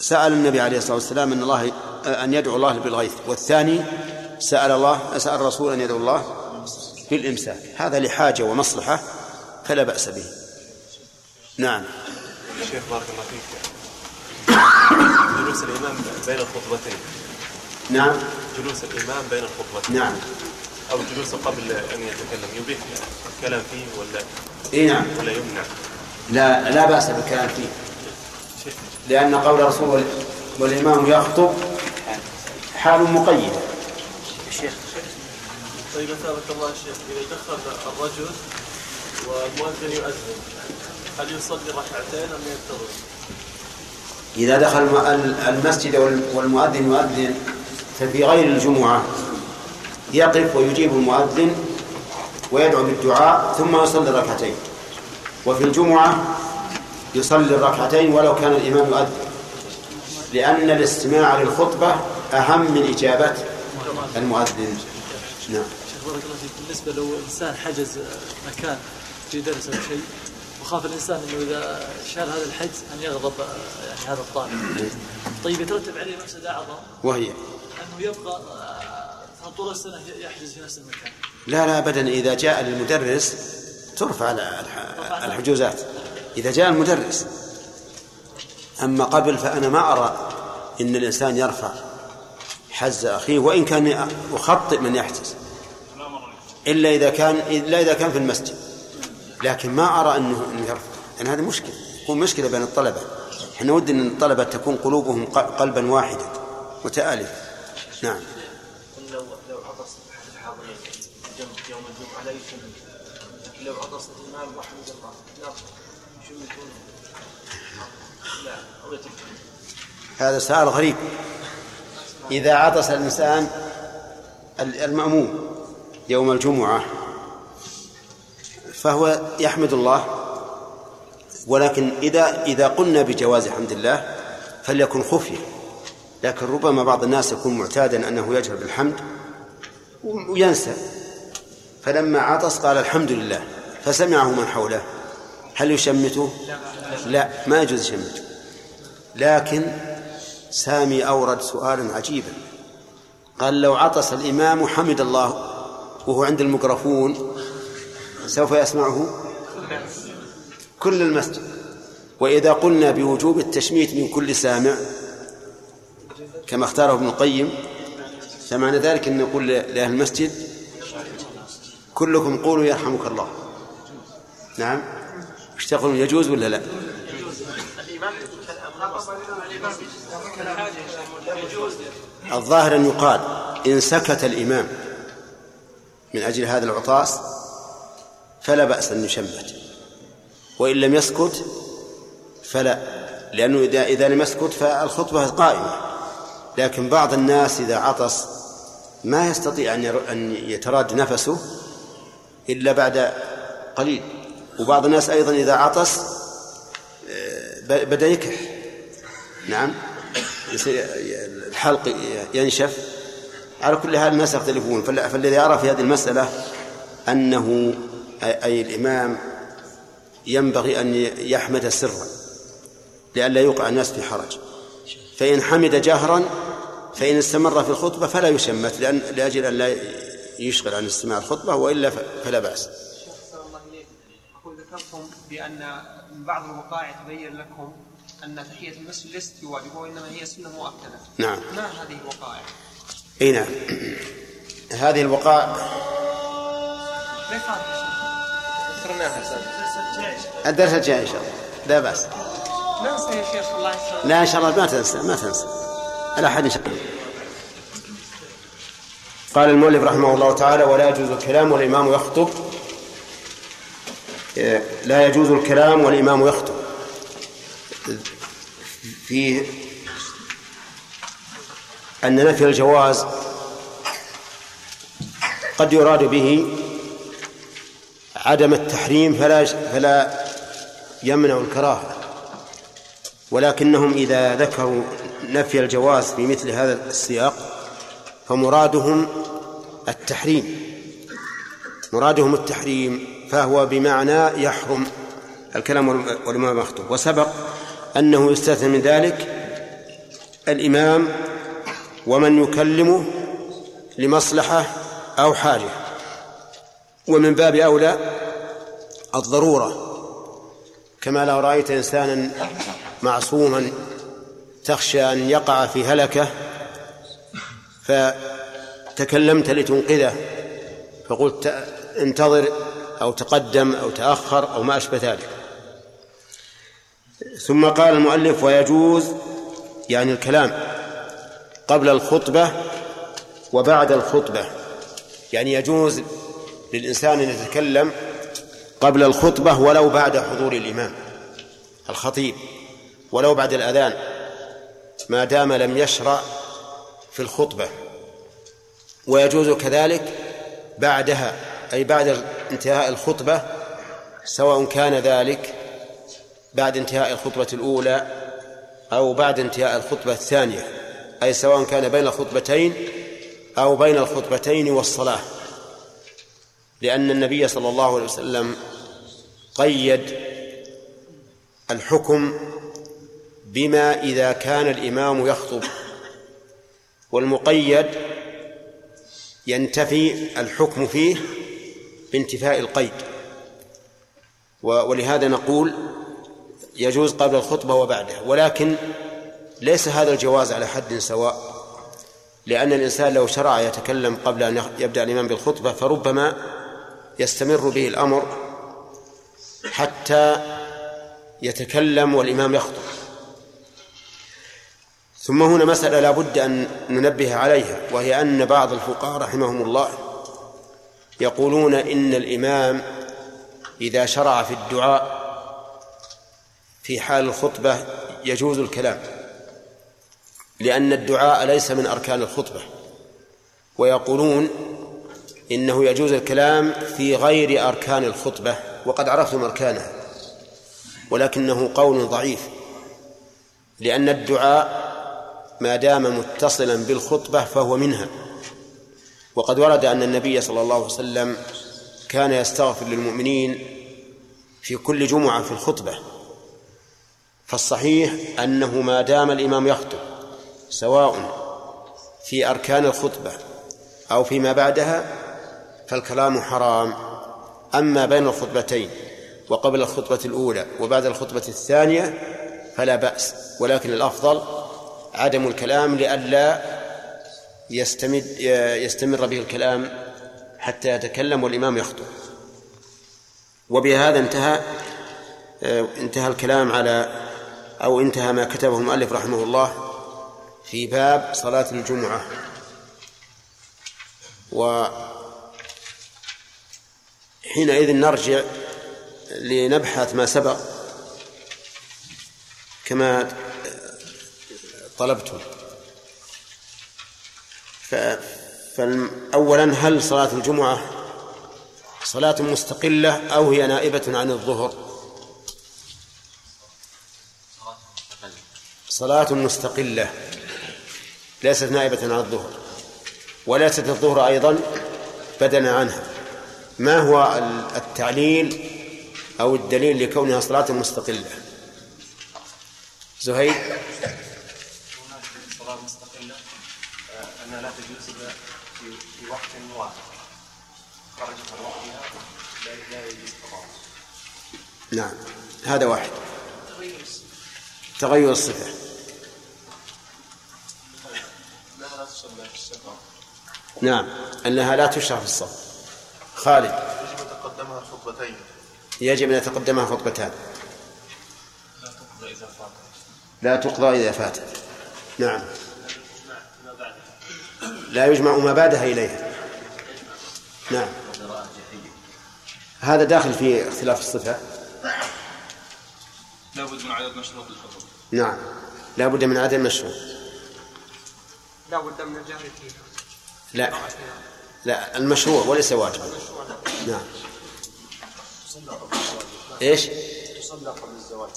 سأل النبي عليه الصلاة والسلام أن الله أن يدعو الله بالغيث والثاني سأل الله سأل الرسول أن يدعو الله بالإمساك. هذا لحاجة ومصلحة فلا بأس به. نعم. شيخ بارك الله فيك. جلوس الإمام بين الخطبتين. نعم. جلوس الإمام بين الخطبتين. نعم. أو جلوسه قبل أن يتكلم. يبيح الكلام فيه ولا اي نعم. ولا يمنع؟ لا لا بأس بالكلام فيه. لأن قول الرسول والإمام يخطب حال مقيدة شيخ طيب أثابك الله الشيخ إذا دخل الرجل والمؤذن يؤذن هل يصلي ركعتين أم ينتظر؟ إذا دخل المسجد والمؤذن يؤذن ففي غير الجمعة يقف ويجيب المؤذن ويدعو بالدعاء ثم يصلي الركعتين وفي الجمعة يصلي الركعتين ولو كان الإمام يؤذن. لأن الاستماع للخطبة أهم من إجابة المؤذن. نعم. شيخ بارك الله فيك. بالنسبة لو إنسان حجز مكان في درس أو شيء وخاف الإنسان أنه إذا شال هذا الحجز أن يغضب يعني هذا الطالب. طيب يترتب عليه مفسدة أعظم؟ وهي. أنه يبقى آه، طول السنة يحجز في نفس المكان. لا لا أبدا. إذا جاء للمدرس ترفع الح- الحجوزات. إذا جاء المدرس. أما قبل فأنا ما أرى إن الإنسان يرفع حز أخيه وإن كان يخطئ من يحجز إلا إذا كان إلا إذا كان في المسجد. لكن ما أرى أنه يرفع. لأن هذا مشكلة. يكون مشكلة بين الطلبة. إحنا ودنا أن الطلبة تكون قلوبهم قلبا واحدا متآلفة. نعم. لو لو احد الحاضرين يوم لو عطس الامام وحمد الله لا يشمتون لا أو يتكلم هذا سؤال غريب. إذا عطس الإنسان المأموم يوم الجمعة فهو يحمد الله ولكن إذا إذا قلنا بجواز حمد الله فليكن خفية لكن ربما بعض الناس يكون معتادا أنه يجهر بالحمد وينسى. فلما عطس قال الحمد لله فسمعه من حوله. هل يشمته؟ لا ما يجوز يشمته. لكن سامي أورد سؤالا عجيبا. قال لو عطس الإمام حمد الله وهو عند الميكروفون سوف يسمعه؟ كل المسجد. وإذا قلنا بوجوب التشميت من كل سامع كما اختاره ابن القيم فمعنى ذلك أن نقول لأهل المسجد كلكم قولوا يرحمك الله. نعم. إيش يجوز ولا لا؟ الظاهر أن يقال إن سكت الإمام من أجل هذا العطاس فلا بأس أن يشمت. وإن لم يسكت فلا لأنه إذا إذا لم يسكت فالخطبة قائمة. لكن بعض الناس إذا عطس ما يستطيع أن أن يتراد نفسه إلا بعد قليل. وبعض الناس أيضا إذا عطس آه، بدأ يكح. نعم. الحلق ينشف. على كل حال الناس يختلفون فالذي يرى في هذه المسألة أنه أي الإمام ينبغي أن يحمد سرا لئلا يوقع الناس في حرج. فإن حمد جهرا فإن استمر في الخطبة فلا يشمت لأن لأجل أن لا يشغل عن استماع الخطبة وإلا فلا بأس. أقول ذكرتم بأن بعض الوقائع تبين لكم أن تحية المسجد ليست بواجب وإنما هي سنة مؤكدة. نعم. ما هذه الوقائع؟ اي نعم. هذه الوقائع. ليش الدرس الجاي إن شاء الله. لا بأس. ننسى يا شيخ الله. يسلمك لا إن شاء الله. ما تنسى ما تنسى. على احد ان شاء الله قال المؤلف رحمه الله تعالى ولا يجوز الكلام والإمام يخطب. لا يجوز الكلام والإمام يخطب. فيه أن نفي الجواز قد يراد به عدم التحريم فلا فلا يمنع الكراهة. ولكنهم إذا ذكروا نفي الجواز في مثل هذا السياق فمرادهم التحريم. مرادهم التحريم فهو بمعنى يحرم الكلام والإمام مخطوب وسبق أنه يستثنى من ذلك الإمام ومن يكلمه لمصلحة أو حاجة. ومن باب أولى الضرورة. كما لو رأيت إنسانا معصوما تخشى أن يقع في هلكة فتكلمت لتنقذه فقلت انتظر أو تقدم أو تأخر أو ما أشبه ذلك. ثم قال المؤلف ويجوز يعني الكلام قبل الخطبة وبعد الخطبة. يعني يجوز للإنسان أن يتكلم قبل الخطبة ولو بعد حضور الإمام الخطيب ولو بعد الأذان ما دام لم يشرع في الخطبة. ويجوز كذلك بعدها أي بعد انتهاء الخطبة سواء كان ذلك بعد انتهاء الخطبة الأولى أو بعد انتهاء الخطبة الثانية أي سواء كان بين الخطبتين أو بين الخطبتين والصلاة. لأن النبي صلى الله عليه وسلم قيد الحكم بما إذا كان الإمام يخطب والمقيد ينتفي الحكم فيه بانتفاء القيد. ولهذا نقول يجوز قبل الخطبة وبعدها ولكن ليس هذا الجواز على حد سواء لأن الإنسان لو شرع يتكلم قبل أن يبدأ الإمام بالخطبة فربما يستمر به الأمر حتى يتكلم والإمام يخطب. ثم هنا مسألة لا بد أن ننبه عليها وهي أن بعض الفقهاء رحمهم الله يقولون إن الإمام إذا شرع في الدعاء في حال الخطبة يجوز الكلام لأن الدعاء ليس من أركان الخطبة ويقولون إنه يجوز الكلام في غير أركان الخطبة وقد عرفتم أركانها ولكنه قول ضعيف لأن الدعاء ما دام متصلا بالخطبة فهو منها وقد ورد أن النبي صلى الله عليه وسلم كان يستغفر للمؤمنين في كل جمعة في الخطبة. فالصحيح أنه ما دام الإمام يخطب سواء في أركان الخطبة أو فيما بعدها فالكلام حرام. أما بين الخطبتين وقبل الخطبة الأولى وبعد الخطبة الثانية فلا بأس ولكن الأفضل عدم الكلام لئلا يستمد يستمر به الكلام حتى يتكلم والإمام يخطب. وبهذا انتهى انتهى الكلام على أو انتهى ما كتبه المؤلف رحمه الله في باب صلاة الجمعة. وحينئذ نرجع لنبحث ما سبق كما طلبتم فأولا هل صلاة الجمعة صلاة مستقلة أو هي نائبة عن الظهر؟ صلاة مستقلة ليست نائبة عن الظهر وليست الظهر أيضا بدنا عنها. ما هو التعليل أو الدليل لكونها صلاة مستقلة؟ زهير؟ صلاة مستقلة أنها لا تجوز في وقت واحد خرجت عن وقتها لا يجوز نعم هذا واحد. تغير الصفة. نعم أنها لا تشرع في الصف. خالد. يجب أن تقدمها خطبتين يجب أن يتقدمها خطبتان. لا تقضى إذا فاتت. لا تقضى إذا فاتت. نعم. لا يجمع ما بعدها إليها. نعم. هذا داخل في اختلاف الصفة. لابد من عدد مشروط الحضور. نعم. لا بد من عدم مشروع. لا بد من الجهر فيها لا. لا المشروع وليس واجبا. نعم. إيش؟ تصلى قبل الزواج.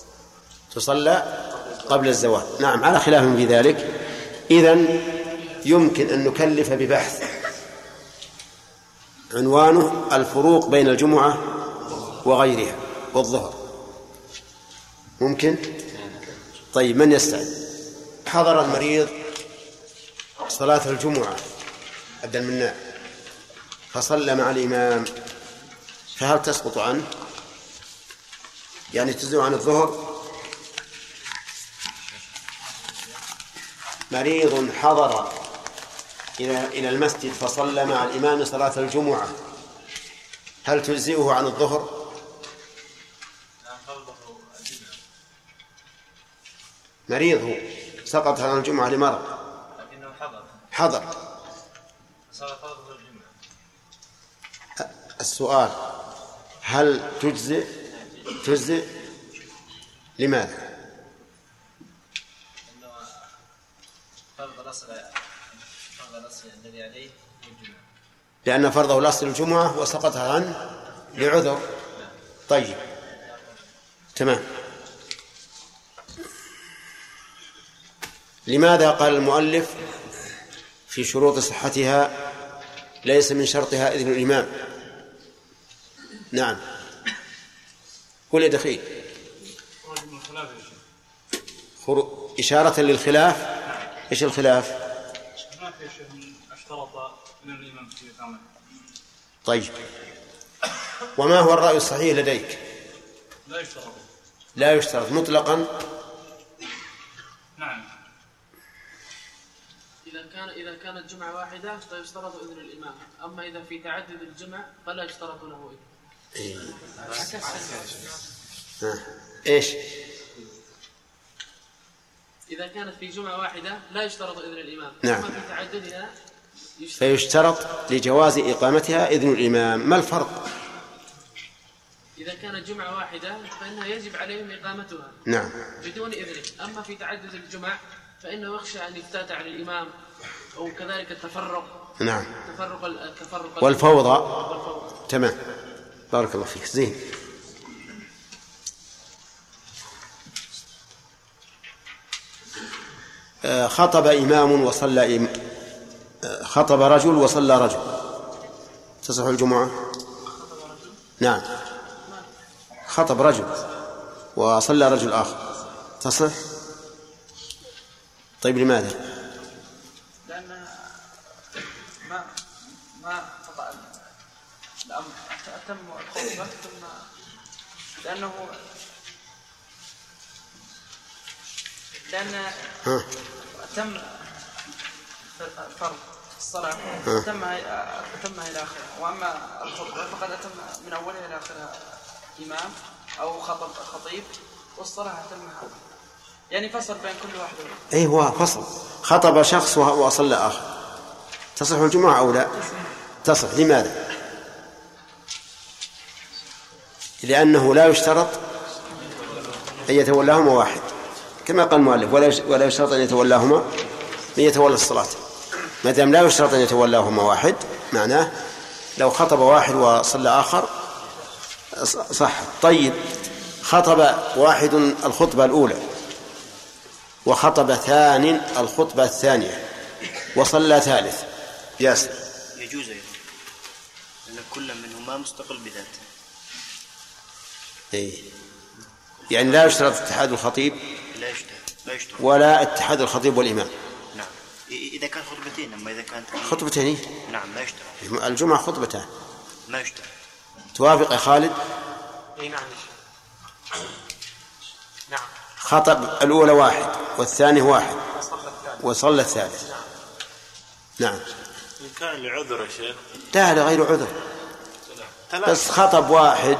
تصلى قبل الزواج نعم على خلاف في ذلك. إذا يمكن أن نكلف ببحث عنوانه الفروق بين الجمعة وغيرها والظهر. ممكن؟ طيب من يستعد؟ حضر المريض صلاة الجمعة. عبد المناع فصلى مع الإمام. فهل تسقط عنه؟ يعني تزيد عن الظهر؟ مريض حضر إلى إلى المسجد فصلى مع الإمام صلاة الجمعة. هل تجزئه عن الظهر؟ مريض هو سقط عن الجمعة لمرض. حضر. السؤال هل تجزئ؟ تجزئ؟ لماذا؟ لأن فرضه الأصل الجمعة وسقط عنه لعذر. طيب. تمام. لماذا قال المؤلف في شروط صحتها ليس من شرطها إذن الإمام. نعم. قل يا دخيل. خرو- إشارة للخلاف؟ إيش الخلاف؟ هناك شيء اشترط من الامام في اقامته طيب. وما هو الرأي الصحيح لديك؟ لا يشترط. لا يشترط. مطلقا كان إذا كانت جمعة واحدة فيشترط إذن الإمام، أما إذا في تعدد الجمع فلا يشترط له إذن. ها. إيش إذا كانت في جمعة واحدة لا يشترط إذن الإمام، نعم. أما في تعددها يشترط. فيشترط لجواز إقامتها إذن الإمام ما الفرق إذا كانت جمعة واحدة فإنها يجب عليهم إقامتها نعم بدون إذنه، أما في تعدد الجمع فإنه يخشى أن يفتات على الإمام أو كذلك التفرق. نعم. تفرق ال- التفرق والفوضى. والفوضى. تمام. بارك الله فيك. زين. آه، خطب إمام وصلى إم... آه، خطب رجل وصلى رجل. تصح الجمعة؟ نعم. خطب رجل وصلى رجل آخر. تصح؟ طيب لماذا لأن ما ما قطع الأمر أتم الخطبة ثم لأنه لأن تم فرض الصلاة. تم تم إلى آخره. وأما الخطبة فقد أتم من أولها إلى آخرها إمام أو خطب خطيب والصلاة أتمها يعني فصل بين كل واحد. اي هو فصل. خطب شخص وصلى آخر. تصح الجمعة أو لا؟ تصح. لماذا؟ لأنه لا يشترط أن يتولاهما واحد كما قال المؤلف ولا يش- ولا يشترط أن يتولاهما من يتولى الصلاة. ما دام لا يشترط أن يتولاهما واحد معناه لو خطب واحد وصلى آخر ص- صح. طيب خطب واحد الخطبة الأولى وخطب ثان الخطبة الثانية وصلى ثالث ياسر يجوز أيضا أن كل منهما مستقل بذاته. إيه. يعني لا يشترط اتحاد الخطيب لا يشترط لا يشترط. ولا اتحاد الخطيب والإمام. نعم. إذا كان خطبتين أما إذا كانت خطبتين إيه؟ نعم لا يشترط. الجمعة خطبتان. ما يشترط. توافق يا خالد؟ إي نعم. يا شيخ. نعم. خطب الأولى واحد والثاني واحد وصلى الثالث. نعم. إن كان لعذر يا شيخ. لا غير عذر. بس خطب واحد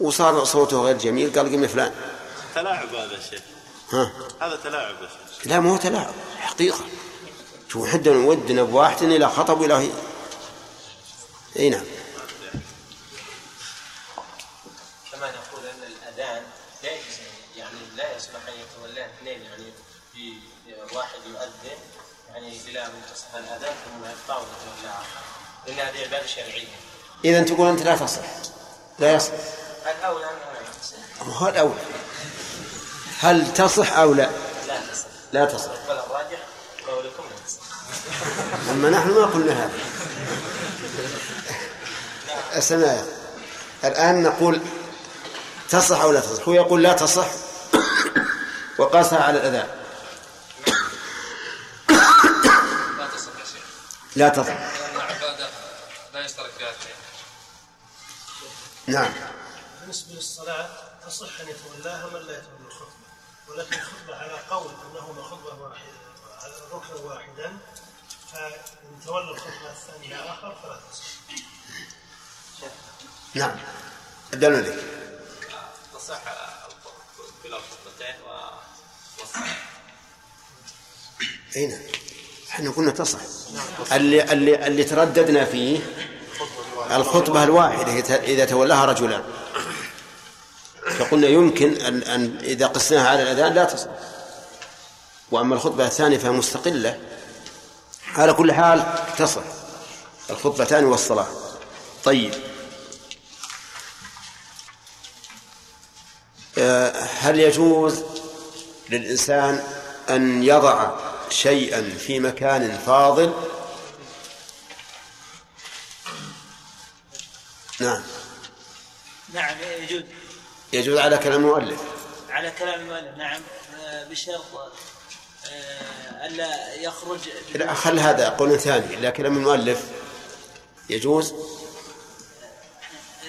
وصار صوته غير جميل قال قم يا فلان. تلاعب هذا شيخ ها؟ هذا تلاعب يا شيخ. لا ما هو تلاعب حقيقة. شوف حدنا ودنا بواحد إلى خطب وإلى هي. إي نعم. كما نقول أن الأذان لا يجوز يعني لا يصلح أن يتولاه اثنين يعني في واحد يؤذن يعني بلا منتصف الأذان ثم يقطع ويتولى آخر. لأن هذه عباده شرعية. إذا تقول أنت لا تصح. لا يصح. لا تصح هو الأول هل تصح أو لا؟ لا تصح. لا تصح. بل الراجح قولكم لا تصح. أما نحن ما قلنا هذا. السماء الآن نقول تصح أو لا تصح. هو يقول لا تصح وقاسها على الأذان لا تصح يا شيخ. لا تصح. لأن عبادة لا يشترك فيها اثنين. نعم. بالنسبة للصلاة تصح أن يتولاها من لا يتولى الخطبة ولكن الخطبة على قول أنهما خطبة واحدة على ركن واحدا فإن تولى الخطبة الثانية آخر فلا تصح نعم. الدليل عليك تصح كلا الخطبتين والصلاه أي نعم. إحنا قلنا تصح. اللي اللي اللي ترددنا فيه الخطبة الواحدة إذا تولاها رجلان. فقلنا يمكن أن, أن إذا قسناها على الأذان لا تصح. وأما الخطبة الثانية فهي مستقلة. على كل حال تصح. الخطبتان والصلاة. طيب. آه، هل يجوز للإنسان أن يضع شيئا في مكان فاضل نعم نعم يجوز يجوز على كلام المؤلف. على كلام المؤلف نعم. آه، بشرط آه، ألا يخرج لا خل هذا قول ثاني. لا كلام المؤلف يجوز؟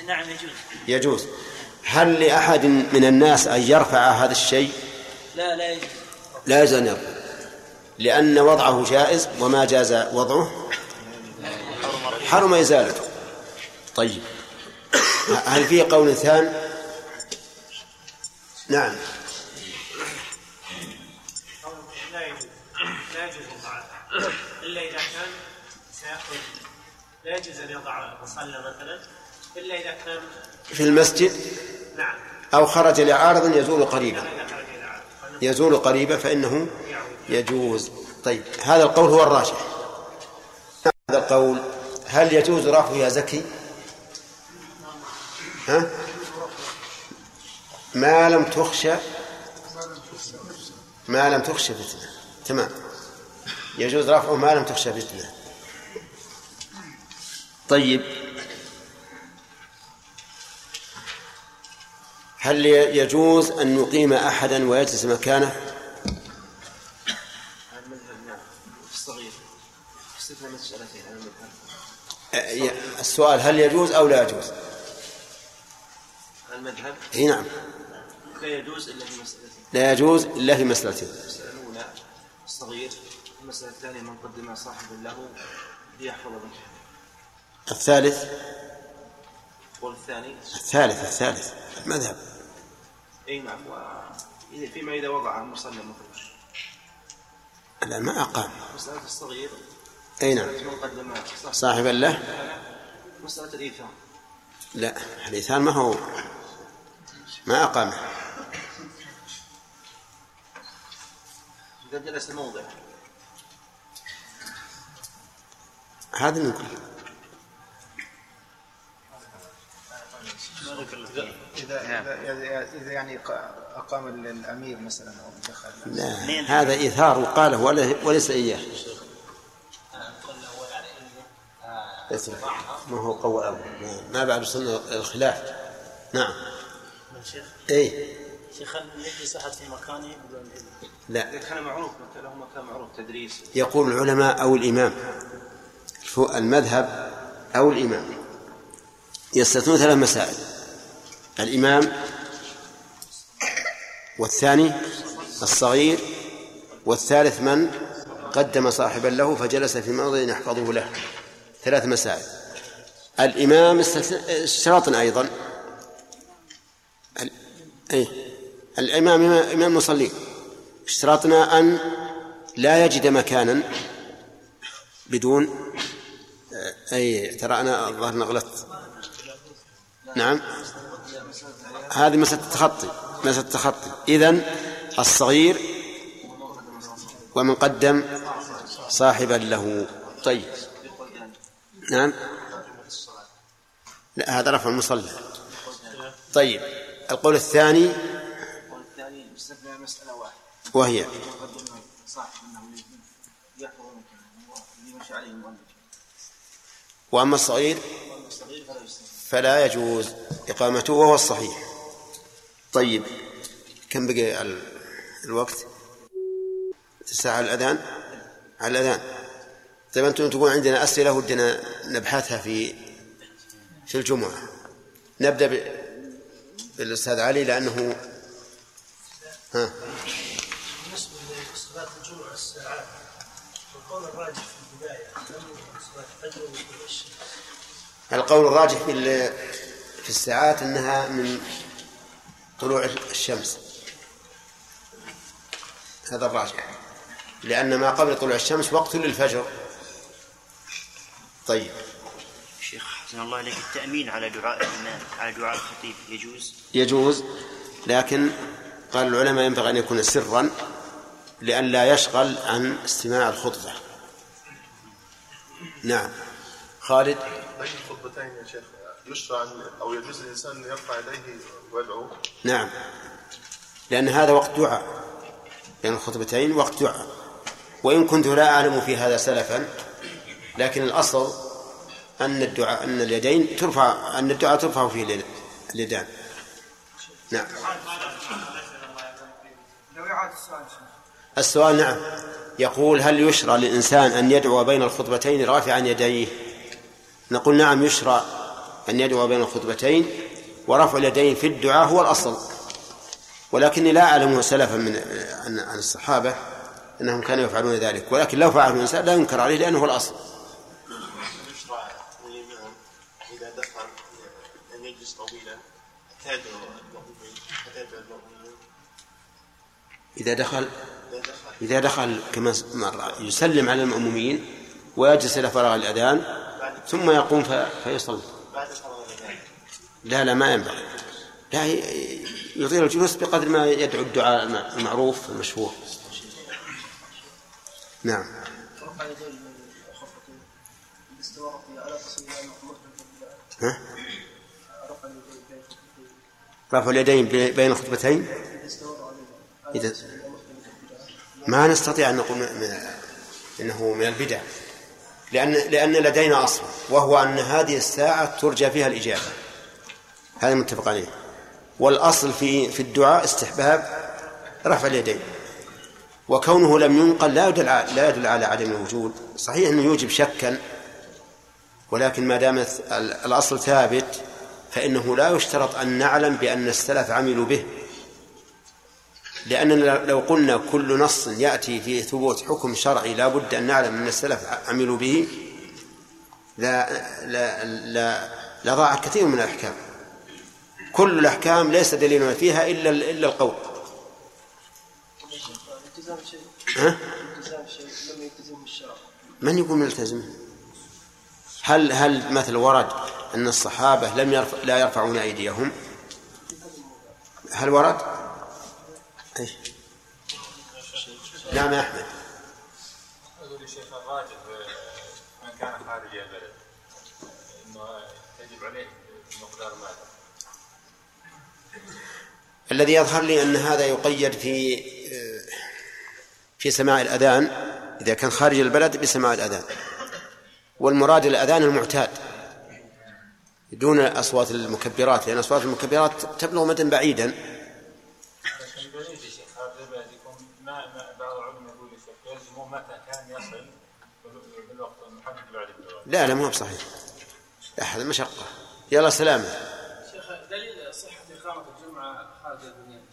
نعم يجوز. يجوز. هل لأحد من الناس أن يرفع هذا الشيء؟ لا لا يجوز. لا يجوز أن يرفع. لأن وضعه جائز وما جاز وضعه؟ حرم إزالته. طيب. هل في قول ثاني نعم. لا يجوز لا يجوز إلا إذا كان سيخرج لا يجوز أن يضع مصلى مثلا إلا إذا كان في المسجد؟ نعم. أو خرج لعارض يزول قريبا. يزول قريبا فإنه يجوز. طيب هذا القول هو الراجح. هذا القول هل يجوز رفعه يا زكي؟ ها؟ ما لم تخشى ما لم تخشى فتنة. تمام. يجوز رفعه ما لم تخشى فتنة. طيب. هل يجوز أن نقيم أحدا ويجلس مكانه؟ السؤال هل يجوز أو لا يجوز؟ المذهب. اي نعم. لا يجوز إلا في مسألتين لا يجوز إلا في مسألتين المسألة الأولى الصغير المسألة الثانية من قدم صاحب له ليحفظ منه الثالث؟ والثاني الثالث الثالث. المذهب. أي نعم. فيما إذا وضع مصلى مثلا لا ما أقام. مسألة الصغير. أي نعم. من قدم صاحب صاحبا له. مسألة الإيثار لا الإيثار ما هو. ما أقامه. إذا جلس الموضع. هذا من كل إذا إذا إذا يعني أقام الأمير مثلا أو دخل. لا هذا إيثار وقاله ولا- وليس إياه. ليس ما هو قول أول. ما- ما بعد سنة الخلاف. نعم. شيخ. إيه. شيخ هل يجلس أحد في مكانه بدون اذن؟ لا. إذا كان معروف مثلا له مكان معروف تدريس. يقول العلماء أو الإمام. المذهب أو الإمام. يستثنون ثلاث مسائل. الإمام والثاني الصغير والثالث من قدم صاحبا له فجلس في موضع يحفظه له. ثلاث مسائل. الإمام اشتراط أيضا. أي الإمام إمام- المصلين. اشترطنا أن لا يجد مكانا بدون أي ترى أنا الظاهر غلطت نعم. هذه مسألة التخطي مسألة التخطي. إذن الصغير ومن قدم صاحبا له. طيب. نعم. لا هذا رفع المصلى. طيب. القول الثاني. والثاني يستثنى مسألة واحدة. وهي وأما الصغير فلا يجوز إقامته وهو الصحيح. طيب كم بقي ال- الوقت؟ الساعة الأذان؟ على الأذان. طيب أنتم تقول عندنا أسئلة ودنا نبحثها في في الجمعة. نبدأ بالأستاذ علي لأنه ها بالنسبة لصلاة الجمعة الساعات القول الراجح في البداية أنه صلاة الفجر وطلوع الشمس القول الراجح في في الساعات أنها من طلوع الشمس. هذا الراجح. لأن ما قبل طلوع الشمس وقت للفجر. طيب. شيخ حسن الله عليك التأمين على دعاء الإمام على دعاء الخطيب يجوز؟ يجوز لكن قال العلماء ينبغي أن يكون سرا لئلا يشغل عن استماع الخطبة. نعم. خالد؟ بين الخطبتين يا شيخ؟ يشرع أو يجوز الإنسان أن يرفع يديه ويدعو؟ نعم. لأن هذا وقت دعاء. بين الخطبتين وقت دعاء. وإن كنت لا أعلم في هذا سلفا لكن الأصل أن الدعاء أن اليدين ترفع أن الدعاء ترفع فيه اليد- اليدان. نعم. السؤال نعم. يقول هل يشرع للإنسان أن يدعو بين الخطبتين رافعا يديه؟ نقول نعم يشرع أن يدعو بين الخطبتين ورفع اليدين في الدعاء هو الأصل. ولكني لا أعلم سلفا من عن الصحابة أنهم كانوا يفعلون ذلك. ولكن لو فعله الإنسان لا ينكر عليه لأنه هو الأصل. إذا دخل ان يجلس طويلا إذا دخل إذا دخل كما مر يسلم على المأمومين ويجلس إلى فراغ الأذان ثم يقوم في- فيصلي. لا لا ما ينبغي. لا يطيل الجلوس بقدر ما يدعو الدعاء الم- المعروف المشهور نعم. ها؟ رفع اليدين بين الخطبتين؟ إذا ما نستطيع أن نقول إنه من البدع. لأن لأن لدينا أصل وهو أن هذه الساعة ترجى فيها الإجابة. هذا متفق عليه. والأصل في في الدعاء استحباب رفع اليدين. وكونه لم ينقل لا يدل لا يدل على عدم الوجود. صحيح أنه يوجب شكا ولكن ما دام الث- ال- الأصل ثابت فإنه لا يشترط أن نعلم بأن السلف عملوا به. لأننا لو قلنا كل نص يأتي في ثبوت حكم شرعي لا بد أن نعلم أن السلف عملوا به لا لا لا لضاع كثير من الأحكام كل الأحكام ليس دليل فيها إلا إلا القول ها؟ من يقول ملتزم هل هل مثل ورد أن الصحابة لم يرفع لا يرفعون أيديهم هل ورد؟ أي نعم يا أحمد. أقول يا شيخ الراجح من كان خارج البلد أنه يجب عليه مقدار ماذا؟ الذي يظهر لي أن هذا يقيد في في سماع الأذان إذا كان خارج البلد بسماع الأذان. والمراد الأذان المعتاد دون أصوات المكبرات لأن أصوات المكبرات تبلغ مدى بعيدا لكن بعيد يا شيخ خارج البلد يكون ما ما بعض العلماء يقول يا شيخ يلزمه متى كان يصل بالوقت المحدد بعد الزواج لا لا مو بصحيح. هذا مشقة يلا سلامة. شيخ دليل صحة إقامة الجمعة خارج البنيان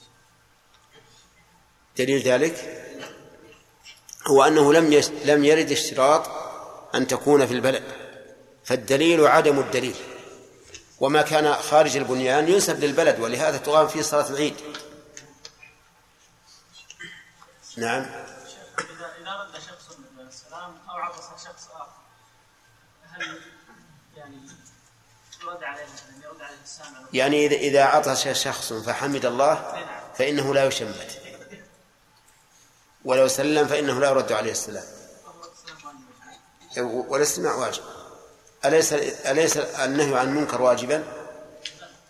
دليل ذلك؟ هو أنه لم. لم يرد اشتراط أن تكون في البلد. فالدليل عدم الدليل. وما كان خارج البنيان ينسب للبلد ولهذا تقام فيه صلاة العيد. نعم إذا إذا رد شخص السلام أو عطس شخص آخر هل يعني يرد عليه مثلا يرد عليه السامع يعني إذا إذا عطش شخص فحمد الله فإنه لا يشمت ولو سلم فإنه لا يرد عليه السلام. والاستماع واجب. أليس أليس النهي عن المنكر واجبا؟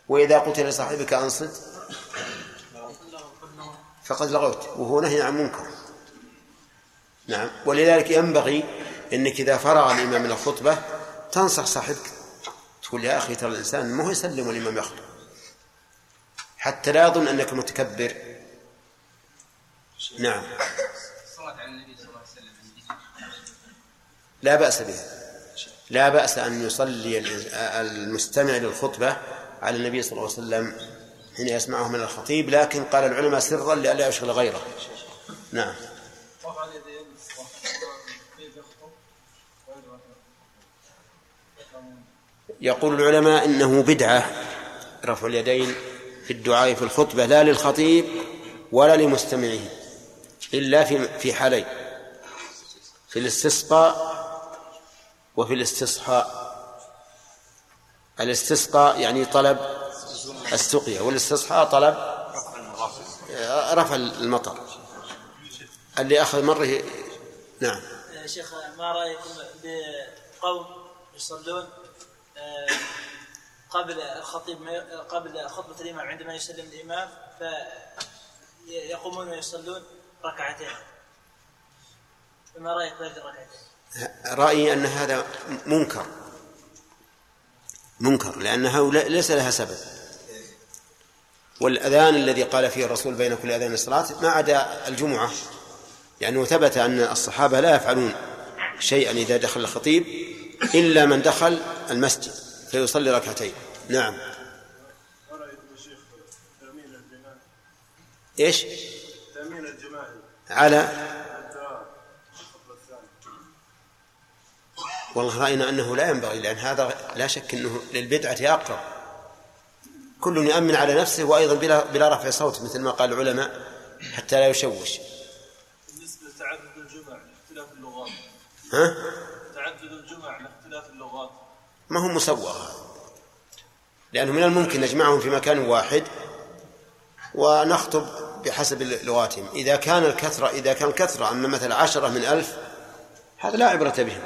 وإذا قلت لصاحبك أنصت فقد لغوت. وهو نهي عن منكر نعم. ولذلك ينبغي إنك إذا فرغ الامام من الخطبة تنصح صاحبك تقول يا أخي ترى الإنسان ما هو يسلم والإمام يخطب. حتى لا يظن أنك متكبر. نعم. لا بأس بها لا بأس أن يصلي المستمع للخطبة على النبي صلى الله عليه وسلم حين يسمعه من الخطيب لكن قال العلماء سرا لئلا يشغل غيره. نعم رفع اليدين كيف يخطب يقول العلماء إنه بدعة. رفع اليدين في الدعاء في الخطبة لا للخطيب ولا لمستمعه إلا في في حالين. في الاستسقاء وفي الاستصحاء الاستسقاء يعني طلب السقيا والاستصحاء طلب رفع المطر. اللي أخذ مره نعم. شيخ ما رأيكم بقوم يصلون؟ قبل الخطيب قبل خطبة الإمام عندما يسلم الإمام فيقومون ويصلون ركعتين. فما رأيك بهذه الركعتين؟ رأيي أن هذا منكر. منكر لانها ليس لها سبب. والأذان الذي قال فيه الرسول بين كل أذان الصلاة ما عدا الجمعة. لأنه ثبت أن الصحابة لا يفعلون شيئا إذا دخل الخطيب. إلا من دخل المسجد فيصلي ركعتين. نعم. إيش؟ تأمين الجماهير على والله رأينا أنه لا ينبغي لأن هذا لا شك أنه للبدعة أقرب. كل يؤمن على نفسه وأيضا بلا, بلا رفع صوت مثل ما قال العلماء حتى لا يشوش. بالنسبة لتعدد الجمع لاختلاف اللغات. ها؟ تعدد الجمع لاختلاف اللغات ما هو مسوغ. لأنه من الممكن نجمعهم في مكان واحد ونخطب بحسب لغاتهم. إذا كان الكثرة إذا كان كثرة أما مثلا عشرة من ألف هذا لا عبرة بهم.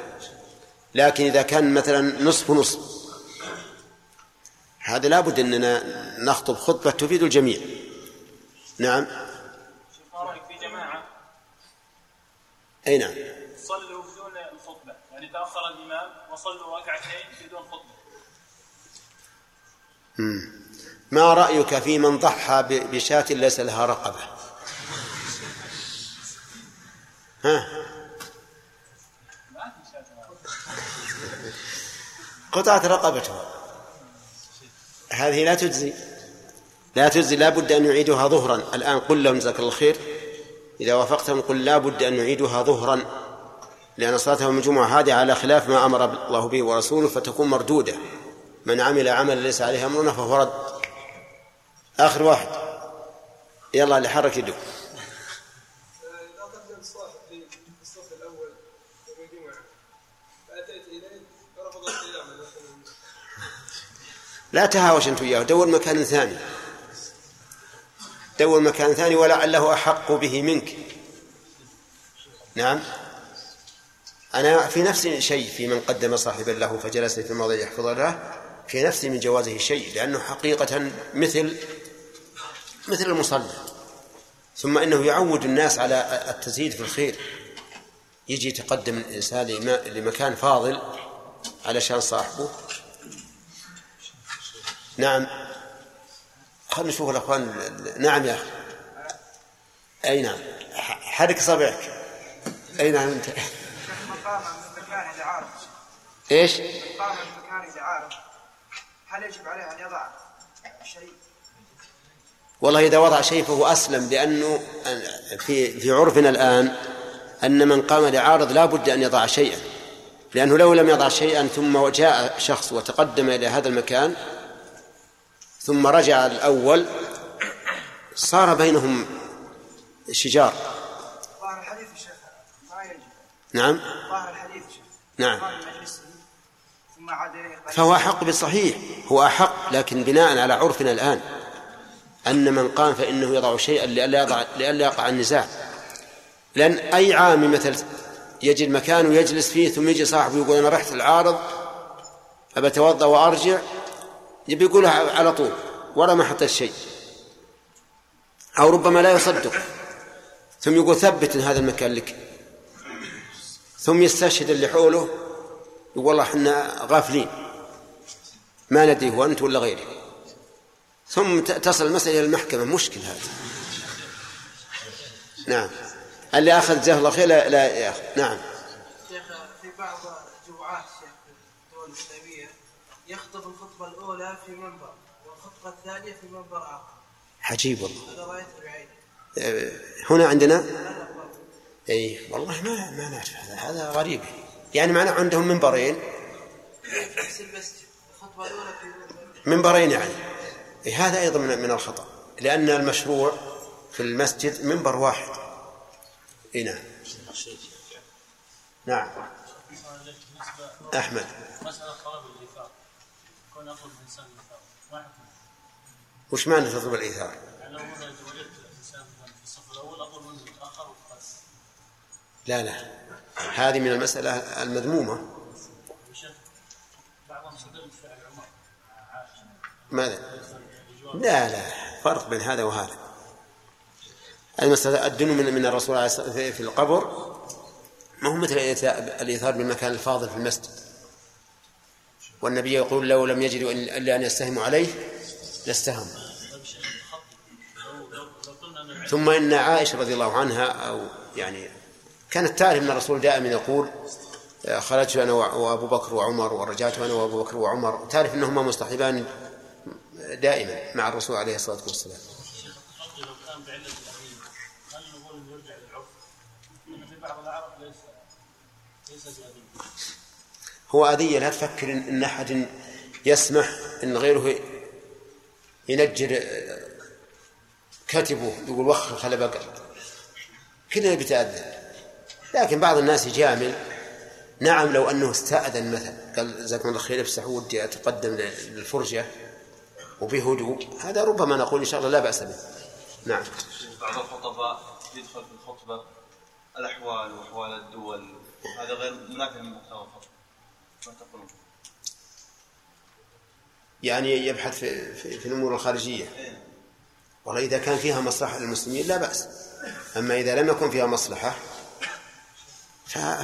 لكن إذا كان مثلا نصف نصف هذا لابد أننا نخطب خطبة تفيد الجميع. نعم. في جماعة. أي نعم. صلوا بدون الخطبة. يعني تأخر الإمام. وصلوا ركعتين بدون خطبة. ما رأيك في من ضحى بشاة ليس لها رقبة؟ ها؟ قطعت رقبتها هذه لا تجزي. لا تجزي لا بد أن يعيدها ظهرا. الآن قل لهم جزاك الله خير. إذا وافقتهم قل لا بد أن يعيدها ظهرا. لأن صلاة يوم الجمعة هذه على خلاف ما أمر الله به ورسوله فتكون مردودة. من عمل عملا ليس عليه أمرنا فهو رد. آخر واحد. يلا اللي حرك مثلا لا تهاوش أنت وياه دور مكان ثاني. دور مكان ثاني ولعله أحق به منك. نعم. أنا في نفسي شيء في من قدم صاحبا له فجلس في الموضع يحفظ له في نفسي من جوازه شيء لأنه حقيقة مثل مثل المصلى ثم إنه يعود الناس على التزيد في الخير. يجي يتقدم الإنسان لمكان فاضل علشان صاحبه. نعم. خلنا نشوف الأخوان. نعم يا أخي. أي نعم. حرك صبعك. أي نعم أنت. من مكان إذا إيش؟ من مكان إذا هل يجب عليه أن يضع شيء والله إذا وضع شيء فهو أسلم لأنه في في عرفنا الآن أن من قام لعارض لا بد أن يضع شيئا. لأنه لو لم يضع شيئا ثم جاء شخص وتقدم إلى هذا المكان ثم رجع الأول صار بينهم شجار ظاهر الحديث الشيخ ما يجب نعم. ظاهر الحديث نعم. ثم عاد فهو أحق بالصحيح. هو أحق لكن بناء على عرفنا الآن أن من قام فإنه يضع شيئا لئلا يضع لئلا يقع النزاع. لأن أي عامي مثل يجد مكان ويجلس فيه ثم يجي صاحبه يقول أنا رحت العارض أبى أتوضأ وأرجع يبي يقولها على طول ولا ما حط الشيء أو ربما لا يصدق ثم يقول ثبت هذا المكان لك. ثم يستشهد اللي حوله يقول والله إحنا غافلين. ما ندري هو أنت ولا غيري. ثم تصل المسألة إلى المحكمة. مشكل هذا نعم. اللي أخذ جزاه الله خير لا, لا يأخذ نعم. شيخ في بعض الجمعات الدول الإسلامية يخطب الخطبة الأولى في منبر والخطبة الثانية في منبر آخر. عجيب والله. هذا رأيته بعيني آه، هنا عندنا؟ اي والله ما ما نعرف. هذا هذا غريب. يعني معناه عندهم منبرين. منبرين يعني. إيه هذا أيضا من الخطأ. لأن المشروع في المسجد منبر واحد. اي نعم. نعم. أحمد. مسألة طلب حكم وش معنى تطلب الإيثار؟ يعني مثلا وجدت إنسان مثلا في الصف الأول أطلب منه متأخر وقص لا لا. هذه من المسألة المذمومة. ماذا؟ لا لا. فرق بين هذا وهذا. المسألة الدنو من من الرسول عليه الصلاة والسلام في القبر ما هو مثل الإيثار بالمكان الفاضل في المسجد. والنبي يقول لو لم يجدوا إلا أن يستهموا عليه لاستهموا ثم إن عائشة رضي الله عنها أو يعني كانت تعرف أن الرسول دائما يقول آه، خرجت أنا وع- وأبو بكر وعمر ورجعت أنا وأبو بكر وعمر. تعرف أنهما مصطحبان دائما مع الرسول عليه الصلاة والسلام. هو أذية لا تفكر إن أحد يسمح إن غيره ينجر كتبه يقول وخر خل بقر كلنا بيتأذى لكن بعض الناس يجامل. نعم لو أنه استأذن مثلا قال جزاكم الله خير افسحوا ودي أتقدم للفرجة وبهدوء. هذا ربما نقول إن شاء الله لا بأس به. نعم. بعض الخطباء يدخل في الخطبة الأحوال وأحوال الدول. هذا غير منافي لمحتوى الخطبة ما تقولون؟ يعني يبحث في, في, في الأمور الخارجية. والله إذا كان فيها مصلحة للمسلمين لا بأس. أما إذا لم يكن فيها مصلحة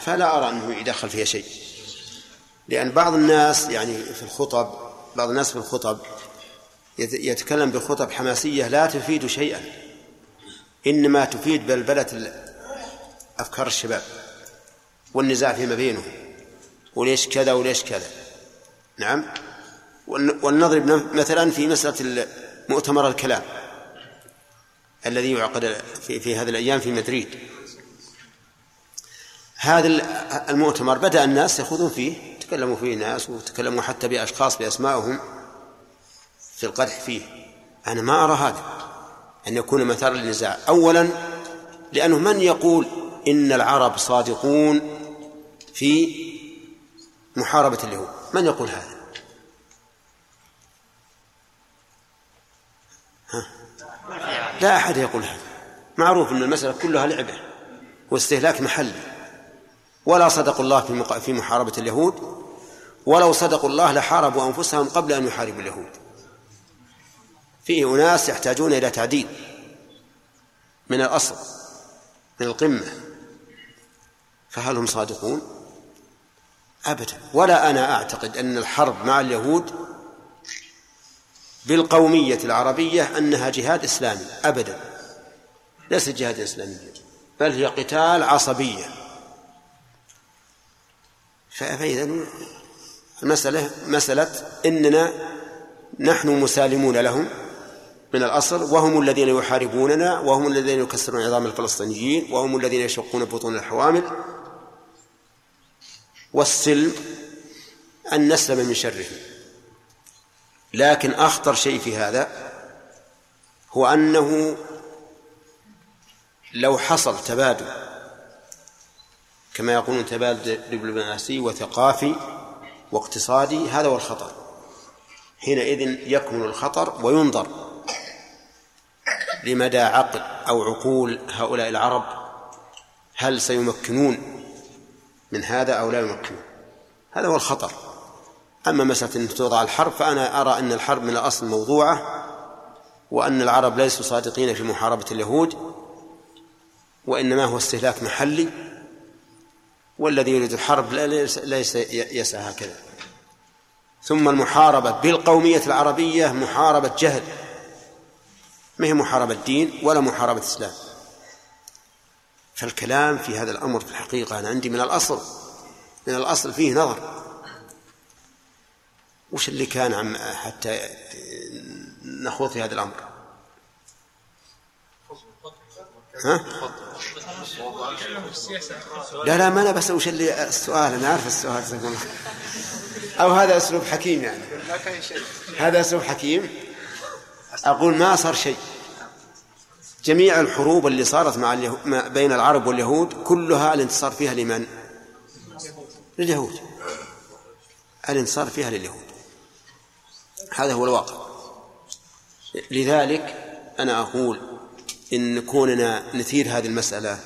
فلا أرى أنه يدخل فيها شيء. لأن بعض الناس يعني في الخطب بعض الناس في الخطب يت- يتكلم بخطب حماسية لا تفيد شيئا. إنما تفيد بلبلة أفكار الشباب والنزاع فيما بينهم. وليش كذا وليش كذا. نعم؟ ولن- ولنضرب مثلا في مسألة مؤتمر الكلام الذي يعقد في, في هذه الأيام في مدريد. هذا المؤتمر بدأ الناس يخوضون فيه تكلموا فيه ناس وتكلموا حتى بأشخاص بأسمائهم في القدح فيه. أنا ما أرى هذا أن يكون مثار للنزاع. أولا لأنه من يقول إن العرب صادقون في محاربة اليهود؟ من يقول هذا؟ ها؟ لا أحد يقول هذا. معروف أن المسألة كلها لعبة واستهلاك محلي. ولا صدقوا الله في في محاربة اليهود ولو صدقوا الله لحاربوا أنفسهم قبل أن يحاربوا اليهود. فيه أناس يحتاجون إلى تعديل من الأصل من القمة. فهل هم صادقون؟ أبدا. ولا أنا أعتقد أن الحرب مع اليهود بالقومية العربية أنها جهاد إسلامي أبدا. ليست جهاد إسلامي بل هي قتال عصبية. فإذا المسألة مسألة إننا نحن مسالمون لهم من الأصل وهم الذين يحاربوننا وهم الذين يكسرون عظام الفلسطينيين وهم الذين يشقون بطون الحوامل. والسلم أن نسلم من شرهم. لكن أخطر شيء في هذا هو أنه لو حصل تبادل كما يقولون تبادل دبلوماسي وثقافي واقتصادي هذا هو الخطر حينئذ يكمن الخطر وينظر لمدى عقل أو عقول هؤلاء العرب هل سيمكنون من هذا أو لا يمكنون. هذا هو الخطر. أما مسألة أن توضع الحرب فأنا أرى أن الحرب من الأصل موضوعة وأن العرب ليسوا صادقين في محاربة اليهود وإنما هو استهلاك محلي. والذي يريد الحرب ليس يسعى هكذا. ثم المحاربة بالقومية العربية محاربة جهل. ما هي محاربة دين ولا محاربة إسلام فالكلام في هذا الأمر في الحقيقة أنا عندي من الأصل من الأصل فيه نظر. وش اللي كان عم حتى نخوض في هذا الأمر؟ ها؟ لا لا ما أنا بس وش اللي السؤال. أنا عارف السؤال أو هذا أسلوب حكيم يعني. هذا أسلوب حكيم. أقول ما صار شيء. جميع الحروب اللي صارت مع بين العرب واليهود كلها الانتصار فيها لمن؟ لليهود. الانتصار فيها لليهود. هذا هو الواقع. لذلك أنا أقول إن كوننا نثير هذه المسألة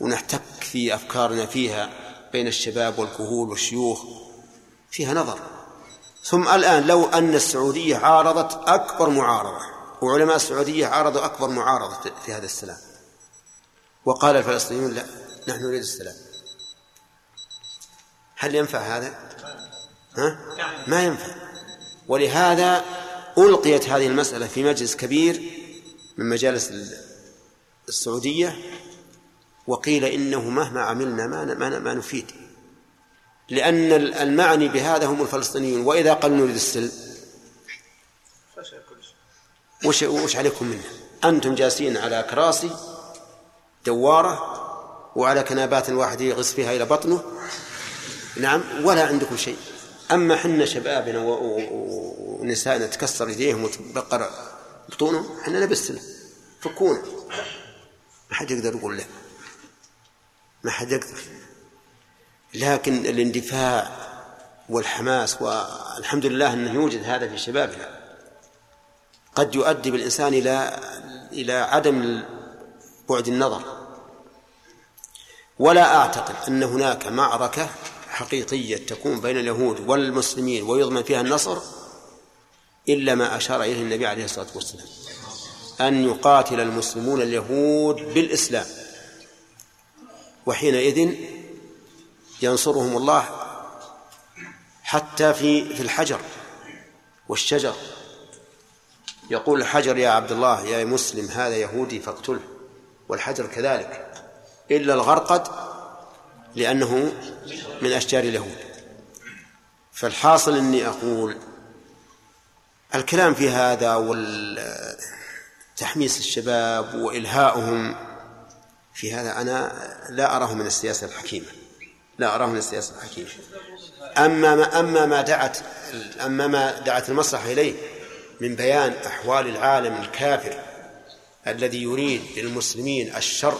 ونحتك في أفكارنا فيها بين الشباب والكهول والشيوخ فيها نظر ثم الآن لو أن السعودية عارضت أكبر معارضة وعلماء السعودية عارضوا أكبر معارضة في هذا السلام وقال الفلسطينيون لا نحن نريد السلام هل ينفع هذا؟ ها؟ ما ينفع ولهذا ألقيت هذه المسألة في مجلس كبير من مجالس السعودية وقيل إنه مهما عملنا ما ما, نفيد. لأن المعني بهذا هم الفلسطينيون. وإذا قالوا نريد السلم وش وش عليكم منه؟ أنتم جالسين على كراسي دوارة وعلى كنابات الواحد يغص فيها إلى بطنه. نعم ولا عندكم شيء. أما حنا شبابنا ونسائنا تكسر يديهم وتبقر بطونهم حنا نبي فكونا. ما حد يقدر يقول له. ما حد يقدر. لكن الاندفاع والحماس والحمد لله أنه يوجد هذا في شبابنا. قد يؤدي بالإنسان إلى إلى عدم بعد النظر. ولا أعتقد أن هناك معركة حقيقية تكون بين اليهود والمسلمين ويضمن فيها النصر إلا ما أشار إليه النبي عليه الصلاة والسلام. أن يقاتل المسلمون اليهود بالإسلام. وحينئذ ينصرهم الله حتى في في الحجر والشجر. يقول الحجر يا عبد الله يا مسلم هذا يهودي فاقتله. والحجر كذلك. إلا الغرقد لأنه من أشجار اليهود. فالحاصل أني أقول الكلام في هذا وتحميس الشباب وإلهاؤهم في هذا أنا لا أراه من السياسة الحكيمة. لا أراه من السياسة الحكيمة. أما ما أما ما دعت أما ما دعت المصلحة إليه من بيان أحوال العالم الكافر الذي يريد للمسلمين الشر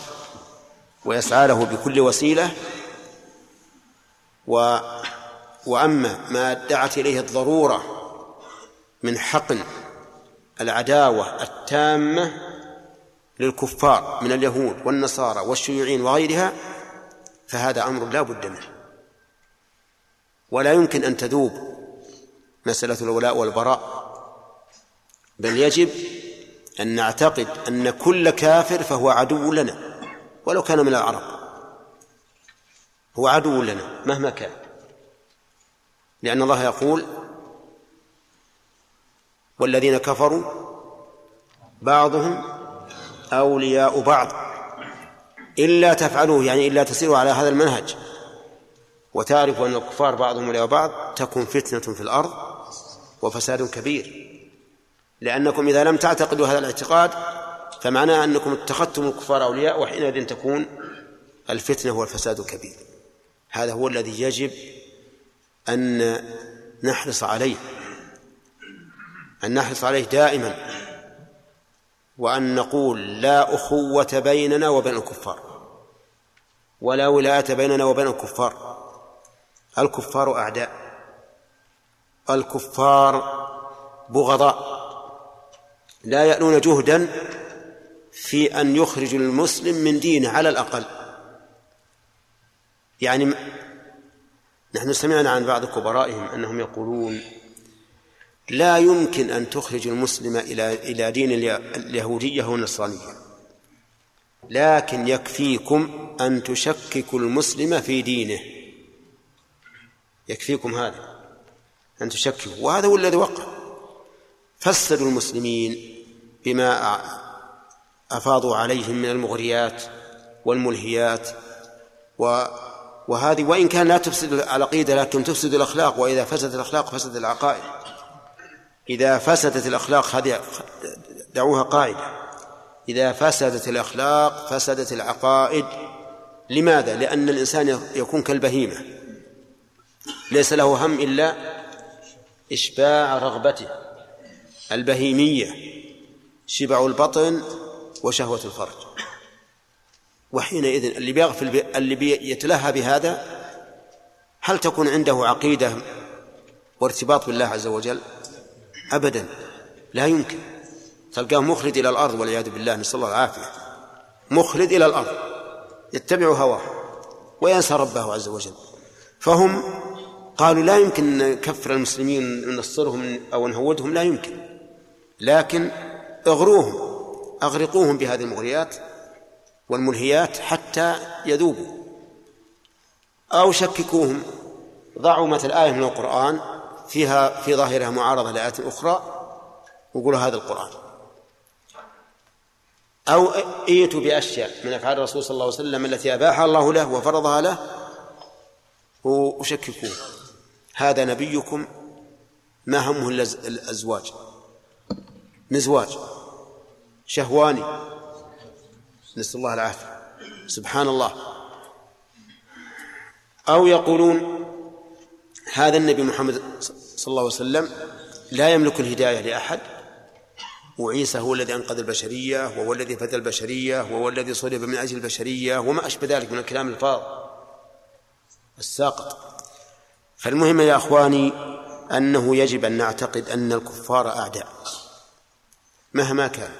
ويسعى له بكل وسيلة و وأما ما دعت إليه الضرورة من حقن العداوة التامة للكفار من اليهود والنصارى والشيوعيين وغيرها فهذا أمر لا بد منه. ولا يمكن أن تذوب مسألة الولاء والبراء بل يجب أن نعتقد أن كل كافر فهو عدو لنا ولو كان من العرب. هو عدو لنا مهما كان. لأن الله يقول والذين كفروا بعضهم أولياء بعض. إلا تفعلوه يعني إلا تسيروا على هذا المنهج. وتعرف أن الكفار بعضهم أولياء بعض تكون فتنة في الأرض وفساد كبير. لأنكم إذا لم تعتقدوا هذا الاعتقاد فمعناه أنكم اتخذتم الكفار أولياء وحينئذ تكون الفتنة والفساد الكبير هذا هو الذي يجب أن نحرص عليه. أن نحرص عليه دائما. وأن نقول لا أخوة بيننا وبين الكفار ولا ولاية بيننا وبين الكفار. الكفار أعداء الكفار بغضاء. لا يألون جهدا في أن يخرجوا المسلم من دينه على الأقل. يعني نحن سمعنا عن بعض كبرائهم أنهم يقولون لا يمكن أن تخرج المسلم إلى إلى دين اليهودية والنصرانية لكن يكفيكم أن تشككوا المسلم في دينه. يكفيكم هذا. أن تشككوا. وهذا هو الذي وقع. فسدوا المسلمين بما أفاضوا عليهم من المغريات والملهيات. و وهذه وإن كان لا تفسد العقيدة لكن تفسد الأخلاق. وإذا فسدت الأخلاق فسد العقائد. إذا فسدت الأخلاق هذه دعوها قاعدة. إذا فسدت الأخلاق فسدت العقائد. لماذا؟ لأن الإنسان يكون كالبهيمة. ليس له هم إلا إشباع رغبته البهيمية شبع البطن وشهوة الفرج. وحينئذ اللي بيغفل اللي بيتلهى بهذا هل تكون عنده عقيدة وارتباط بالله عز وجل؟ أبدا. لا يمكن. تلقاه مخلد إلى الأرض والعياذ بالله نسأل الله العافية. مخلد إلى الأرض. يتبع هواه وينسى ربه عز وجل. فهم قالوا لا يمكن نكفر المسلمين ننصرهم أو نهودهم. لا يمكن. لكن اغروهم أغرقوهم بهذه المغريات والملهيات حتى يذوبوا. أو شككوهم. ضعوا مثل آية من القرآن. فيها في ظاهرها معارضة لآيات أخرى وقولوا هذا القرآن. أو ائتوا بأشياء من أفعال الرسول صلى الله عليه وسلم التي أباحها الله له وفرضها له وشككوه هذا نبيكم ما همه الأزواج؟ مزواج شهواني. نسأل الله العافية. سبحان الله. أو يقولون هذا النبي محمد صلى الله عليه وسلم لا يملك الهداية لأحد. وعيسى هو الذي أنقذ البشرية وهو الذي فدى البشرية وهو الذي صلب من أجل البشرية وما أشبه ذلك من الكلام الفاض الساقط. فالمهم يا أخواني أنه يجب أن نعتقد أن الكفار أعداء. مهما كان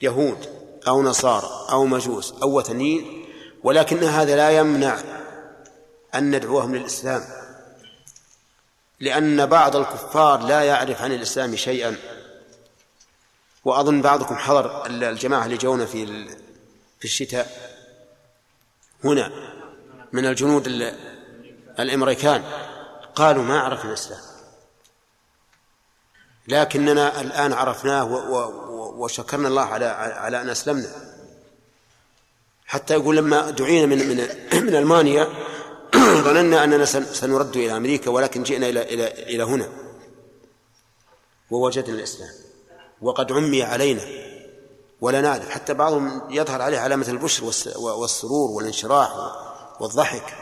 يهود أو نصارى أو مجوس أو وثنيين ولكن هذا لا يمنع أن ندعوهم للإسلام. لأن بعض الكفار لا يعرف عن الإسلام شيئا. وأظن بعضكم حضر الجماعة اللي جونا في في الشتاء. هنا من الجنود الأمريكان. قالوا ما عرفنا الإسلام. لكننا الآن عرفناه وشكرنا الله على على أن أسلمنا. حتى يقول لما دعينا من من من ألمانيا ظننا أننا سنرد إلى أمريكا ولكن جئنا إلى إلى إلى هنا. ووجدنا الإسلام. وقد عمي علينا. ولا نعرف. حتى بعضهم يظهر عليه علامة البشر والس- والسرور والانشراح والضحك.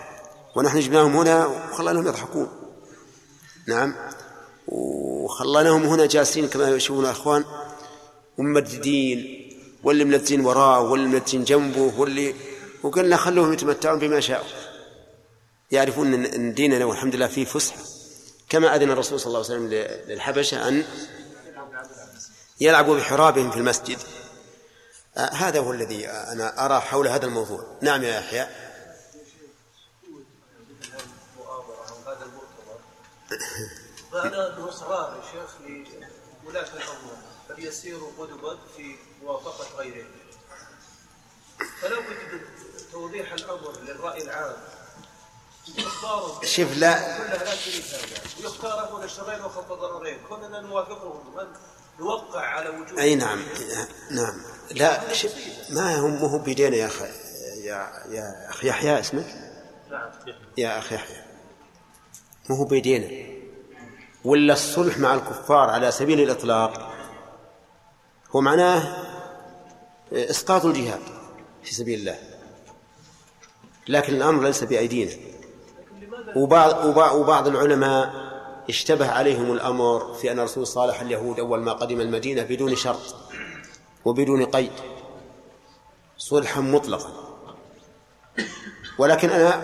ونحن جبناهم هنا وخليناهم يضحكون. نعم. وخليناهم هنا جالسين كما يشوفون الأخوان. وممددين. واللي ملتين وراه واللي ملتين جنبه واللي وقلنا خلوهم يتمتعون بما شاءوا. يعرفون ان إن ديننا والحمد لله فيه فسحه كما أذن الرسول صلى الله عليه وسلم للحبشة أن يلعبوا بحرابهم في المسجد. آه هذا هو الذي أنا أرى حول هذا الموضوع. نعم يا يحيى فأنا أنه إصرار يا شيخ لولاة الأمور أن يسيروا قدما في موافقة غيرهم بد من توضيح الأمر للرأي العام شوف، لا. كلها لا شريك ويختار الشرين كوننا نوافقهم. نوقع على وجود أي نعم. نعم. لا شوف ما هم مو بيدينا يا أخي يا يا أخي يحيى اسمك نعم. يا أخي يحيى. مو هو بيدينا ولا الصلح مع الكفار على سبيل الإطلاق. هو معناه إسقاط الجهاد في سبيل الله. لكن الأمر ليس بأيدينا. وبعض وبعض, العلماء اشتبه عليهم الأمر في أن الرسول صالح اليهود أول ما قدم المدينة بدون شرط وبدون قيد. صلحا مطلقا. ولكن أنا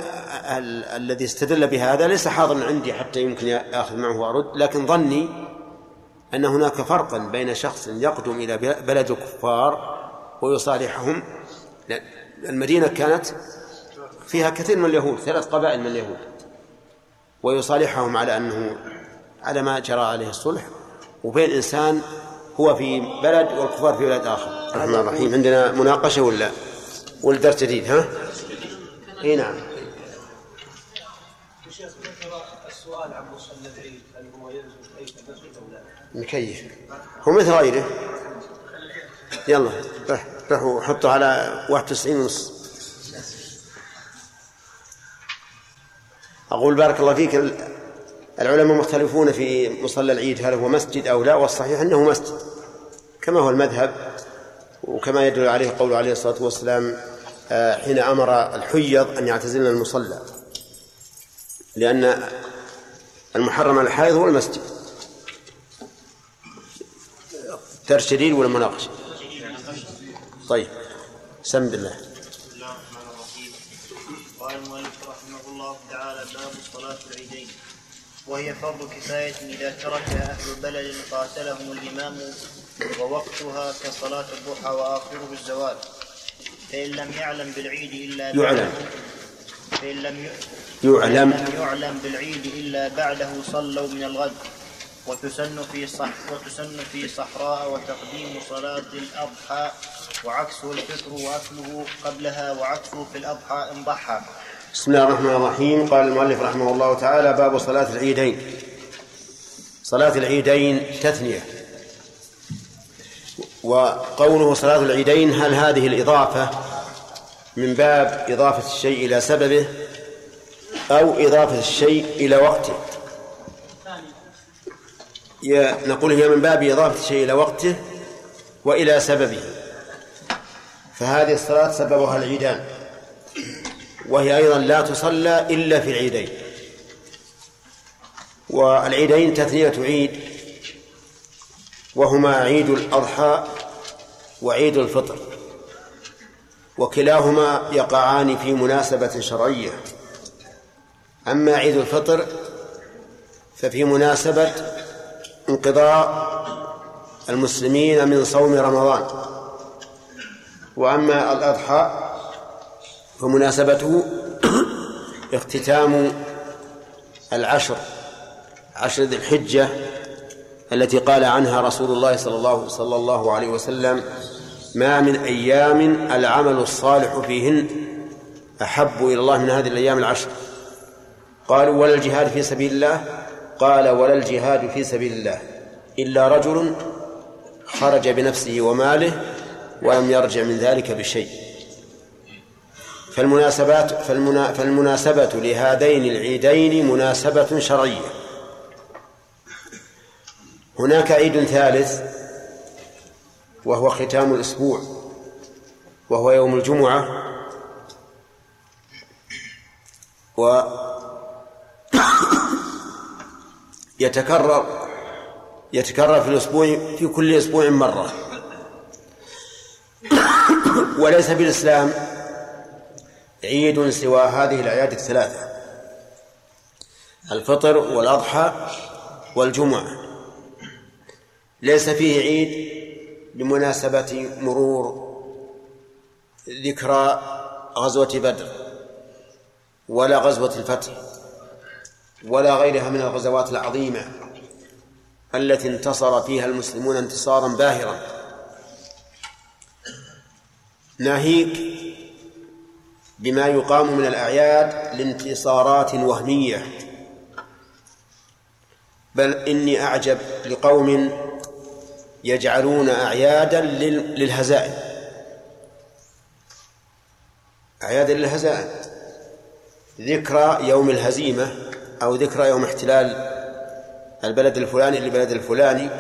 ال- الذي استدل بهذا ليس حاضرا عندي حتى يمكن اخذ معه وارد لكن ظني أن هناك فرقا بين شخص يقدم إلى بلد الكفار ويصالحهم. لا، المدينة كانت فيها كثير من اليهود ثلاث قبائل من اليهود. ويصالحهم على أنه على ما جرى عليه الصلح. وبين انسان هو في بلد والكفار في بلد آخر. الرحمن الرحيم عندنا مناقشة ولا؟ ولا درس جديد ها؟ إي نعم. السؤال عن مصلى العيد هل هو يلزم أي المسجد أو لا؟ مكيف. هو مثل غيره. يلا رح رحوا حطوا على 91 ونص. أقول بارك الله فيك ال- العلماء مختلفون في مصلى العيد هل هو مسجد أو لا والصحيح أنه مسجد كما هو المذهب وكما يدل عليه قول عليه الصلاة والسلام آه، حين أمر الحيض أن يعتزلن المصلى لأن المحرم على الحائض هو المسجد. جديد ولا مناقشة؟ طيب سم بالله بسم الله الرحمن الرحيم قال المؤلف رحمه الله تعالى باب صلاة العيدين وهي فرض كفاية إذا تركها أهل بلد قاتلهم الإمام ووقتها كصلاة الضحى وآخره الزوال فإن لم يعلم بالعيد إلا يعلم. فإن لم. يعلم. فإن لم يعلم بالعيد إلا بعده صلوا من الغد وتسن في صح وتسن في صحراء وتقديم صلاة الأضحى وعكسه الفطر وأكله قبلها وعكسه في الأضحى إن ضحى بسم الله الرحمن الرحيم. قال المؤلف رحمه الله تعالى باب صلاة العيدين. صلاة العيدين تثنية. وقوله صلاة العيدين هل هذه الإضافة من باب إضافة الشيء إلى سببه أو إضافة الشيء إلى وقته؟ نقول هي من باب إضافة الشيء إلى وقته وإلى سببه. فهذه الصلاة سببها العيدان. وهي أيضا لا تصلى إلا في العيدين. والعيدين تثنية عيد وهما عيد الأضحى وعيد الفطر وكلاهما يقعان في مناسبة شرعية. أما عيد الفطر ففي مناسبة انقضاء المسلمين من صوم رمضان. وأما الأضحى فمناسبته اختتام العشر عشر ذي الحجة التي قال عنها رسول الله صلى الله صلى الله عليه وسلم ما من أيام العمل الصالح فيهن أحب إلى الله من هذه الأيام العشر. قالوا ولا الجهاد في سبيل الله؟ قال ولا الجهاد في سبيل الله إلا رجل خرج بنفسه وماله ولم يرجع من ذلك بشيء. فالمناسبات فالمنا فالمناسبة لهذين العيدين مناسبة شرعية. هناك عيد ثالث وهو ختام الأسبوع وهو يوم الجمعة و يتكرر يتكرر في الأسبوع في كل أسبوع مرة. وليس في الإسلام عيد سوى هذه الأعياد الثلاثة. الفطر والأضحى والجمعة. ليس فيه عيد لمناسبة مرور ذكرى غزوة بدر ولا غزوة الفتح ولا غيرها من الغزوات العظيمة التي انتصر فيها المسلمون انتصارا باهرا. ناهيك بما يقام من الأعياد لانتصارات وهمية. بل إني أعجب لقوم يجعلون أعيادا للهزائم. أعيادا للهزائم. ذكرى يوم الهزيمة أو ذكرى يوم احتلال البلد الفلاني للبلد الفلاني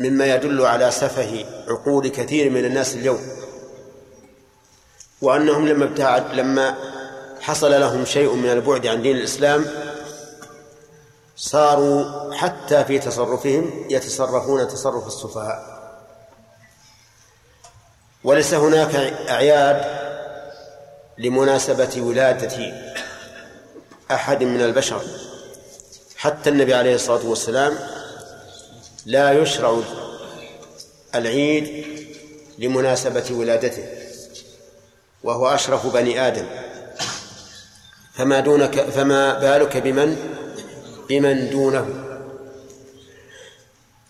مما يدل على سفه عقول كثير من الناس اليوم. وأنهم لما ابتعد لما حصل لهم شيء من البعد عن دين الإسلام صاروا حتى في تصرفهم يتصرفون تصرف السفهاء. وليس هناك أعياد لمناسبة ولادة أحد من البشر. حتى النبي عليه الصلاة والسلام لا يشرع العيد لمناسبة ولادته. وهو أشرف بني آدم. فما دونك فما بالك بمن؟ بمن دونه.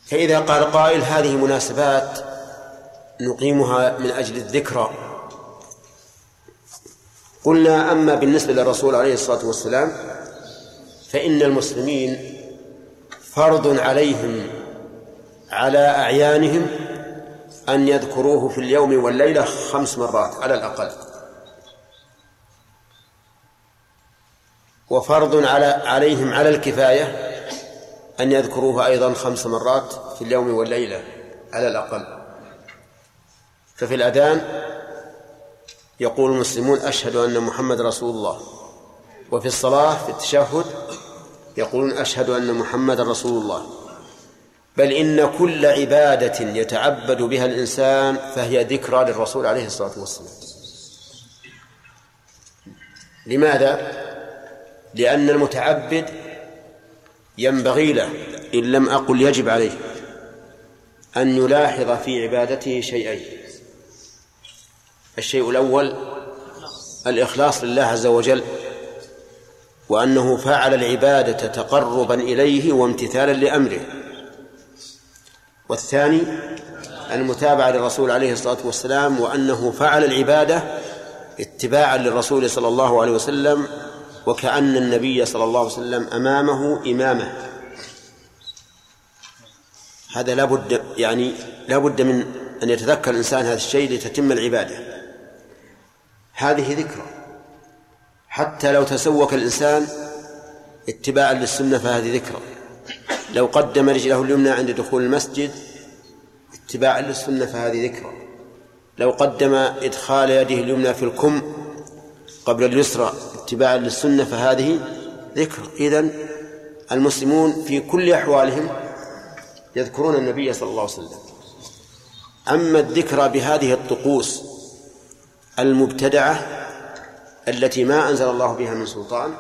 فإذا قال قائل هذه مناسبات نقيمها من أجل الذكرى. قلنا أما بالنسبة للرسول عليه الصلاة والسلام فإن المسلمين فرض عليهم على أعيانهم أن يذكروه في اليوم والليلة خمس مرات على الأقل. وفرض على عليهم على الكفاية أن يذكروه أيضا خمس مرات في اليوم والليلة على الأقل. ففي الأذان يقول المسلمون أشهد أن محمد رسول الله. وفي الصلاة في التشهد يقولون أشهد أن محمد رسول الله. بل إن كل عبادة يتعبد بها الإنسان فهي ذكرى للرسول عليه الصلاة والسلام. لماذا؟ لأن المتعبد ينبغي له إن لم أقل يجب عليه أن يلاحظ في عبادته شيئين. الشيء الأول الإخلاص لله عز وجل وأنه فعل العبادة تقربا إليه وامتثالا لأمره. والثاني المتابعة للرسول عليه الصلاة والسلام وأنه فعل العبادة اتباعا للرسول صلى الله عليه وسلم وكأن النبي صلى الله عليه وسلم أمامه إمامة. هذا لابد يعني لابد من أن يتذكر الإنسان هذا الشيء لتتم العبادة. هذه ذكرى. حتى لو تسوك الإنسان اتباعا للسنة فهذه ذكرى. لو قدم رجله اليمنى عند دخول المسجد اتباعا للسنة فهذه ذكرى. لو قدم إدخال يده اليمنى في الكم قبل اليسرى اتباعا للسنة فهذه ذكر. إذن المسلمون في كل أحوالهم يذكرون النبي صلى الله عليه وسلم. أما الذكرى بهذه الطقوس المبتدعة التي ما أنزل الله بها من سلطان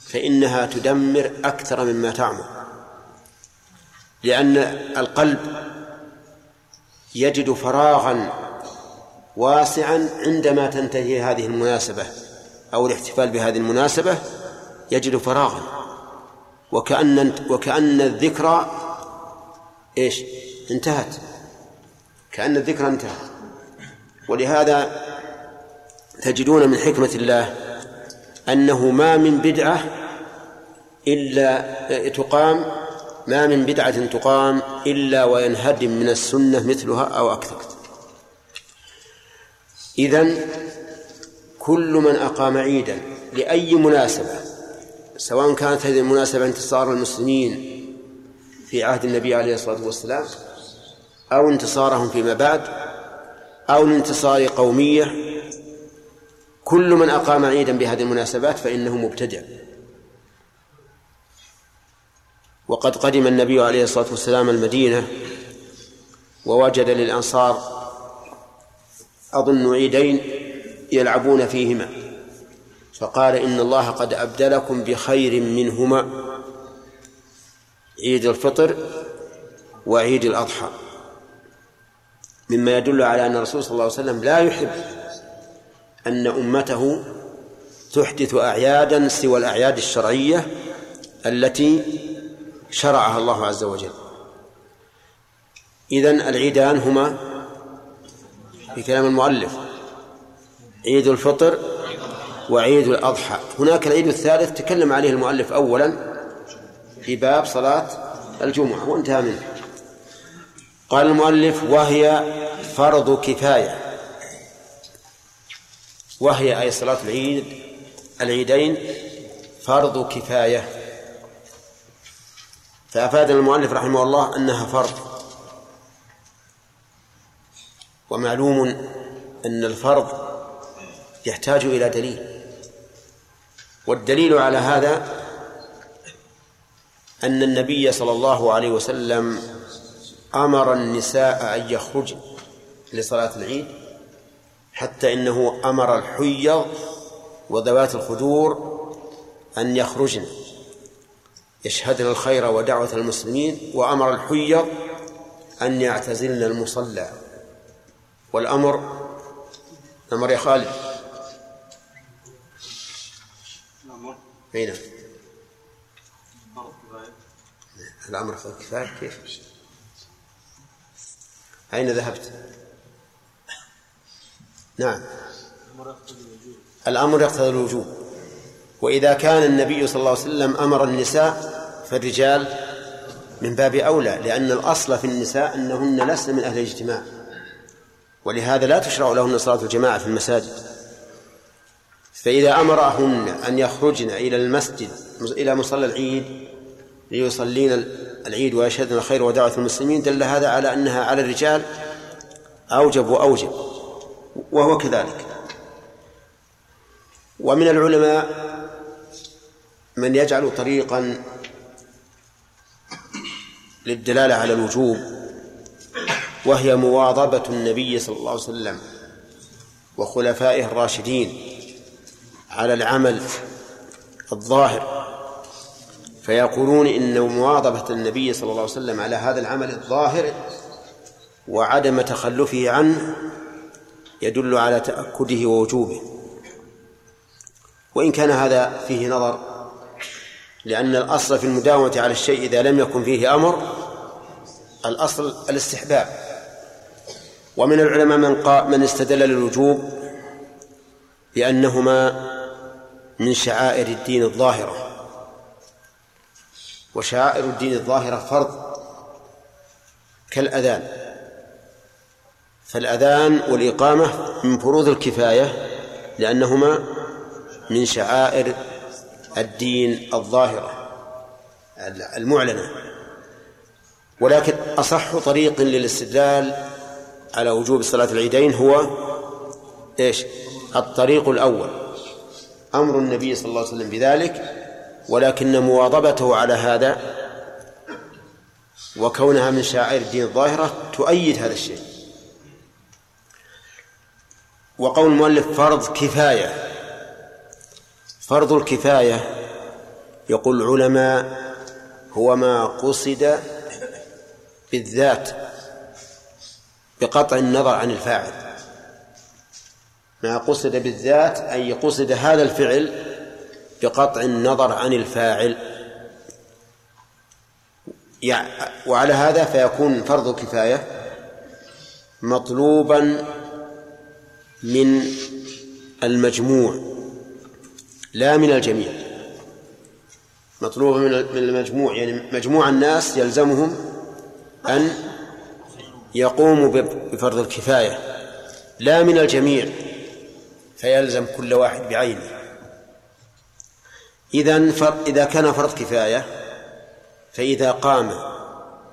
فإنها تدمر أكثر مما تعمر لأن القلب يجد فراغا واسعا عندما تنتهي هذه المناسبة. أو الاحتفال بهذه المناسبة يجد فراغا. وكأن وكأن الذكرى إيش؟ انتهت. كأن الذكرى انتهت. ولهذا تجدون من حكمة الله أنه ما من بدعة إلا تقام ما من بدعة تقام إلا وينهدم من السنة مثلها أو أكثر. إذن كل من أقام عيدا لأي مناسبة سواء كانت هذه المناسبة انتصار المسلمين في عهد النبي عليه الصلاة والسلام أو انتصارهم فيما بعد أو الانتصار قومية كل من أقام عيدا بهذه المناسبات فإنه مبتدع. وقد قدم النبي عليه الصلاة والسلام المدينة ووجد للأنصار أظن عيدين يلعبون فيهما. فقال إن الله قد أبدلكم بخير منهما. عيد الفطر وعيد الأضحى. مما يدل على أن الرسول صلى الله عليه وسلم لا يحب أن أمته تحدث أعيادا سوى الأعياد الشرعية التي شرعها الله عز وجل. إذن العيدان هما في كلام المؤلف. عيد الفطر وعيد الأضحى. هناك العيد الثالث تكلم عليه المؤلف أولا في باب صلاة الجمعة وانتهى منه. قال المؤلف وهي فرض كفاية. وهي أي صلاة العيد العيدين فرض كفاية. فأفاد المؤلف رحمه الله أنها فرض. ومعلوم أن الفرض يحتاج إلى دليل. والدليل على هذا أن النبي صلى الله عليه وسلم أمر النساء أن يخرجن لصلاة العيد حتى إنه أمر الحيض وذوات الخدور أن يخرجن. يشهدن الخير ودعوة المسلمين وأمر الحيض أن يعتزلن المصلى. والأمر أمر يا خالد. فرض كفاية الأمر فرض كفاية كيف؟ أين ذهبت؟ نعم. الأمر يقتضي الوجوب. وإذا كان النبي صلى الله عليه وسلم أمر النساء فالرجال من باب أولى لأن الأصل في النساء أنهن لسن من أهل الاجتماع. ولهذا لا تشرع لهن صلاة الجماعة في المساجد. فإذا أمرهن أن يخرجن إلى المسجد إلى مصلى العيد ليصلين العيد ويشهدن الخير ودعوة المسلمين دل هذا على أنها على الرجال أوجب وأوجب وهو كذلك. ومن العلماء من يجعل طريقا للدلالة على الوجوب وهي مواظبة النبي صلى الله عليه وسلم وخلفائه الراشدين. على العمل الظاهر فيقولون إن مواظبة النبي صلى الله عليه وسلم على هذا العمل الظاهر وعدم تخلفه عنه يدل على تأكده ووجوبه. وإن كان هذا فيه نظر لأن الأصل في المداومة على الشيء إذا لم يكن فيه أمر الأصل الاستحباب. ومن العلماء من قال من استدل للوجوب بأنهما من شعائر الدين الظاهرة. وشعائر الدين الظاهرة فرض كالأذان. فالأذان والإقامة من فروض الكفاية لأنهما من شعائر الدين الظاهرة المعلنة. ولكن أصح طريق للاستدلال على وجوب صلاة العيدين هو إيش؟ الطريق الأول. أمر النبي صلى الله عليه وسلم بذلك ولكن مواظبته على هذا وكونها من شعائر الدين الظاهرة تؤيد هذا الشيء. وقول المؤلف فرض كفاية فرض الكفاية يقول العلماء هو ما قصد بالذات بقطع النظر عن الفاعل. قصد بالذات أي قصد هذا الفعل بقطع النظر عن الفاعل. وعلى هذا فيكون فرض كفاية مطلوبا من المجموع لا من الجميع. مطلوبا من المجموع يعني مجموع الناس يلزمهم أن يقوموا بفرض الكفاية. لا من الجميع. فيلزم كل واحد بعينه. إذا إذا كان فرض كفاية فإذا قام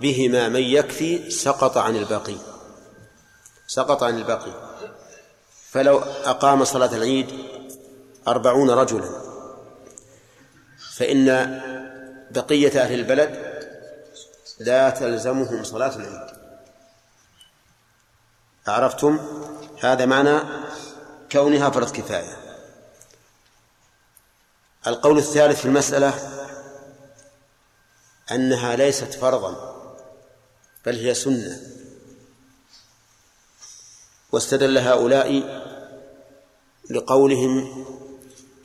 بهما من يكفي سقط عن الباقي. سقط عن الباقي. فلو أقام صلاة العيد أربعون رجلا فإن بقية أهل البلد لا تلزمهم صلاة العيد. عرفتم؟ هذا معنى كونها فرض كفاية. القول الثالث في المسألة أنها ليست فرضا بل هي سنة. واستدل هؤلاء لقولهم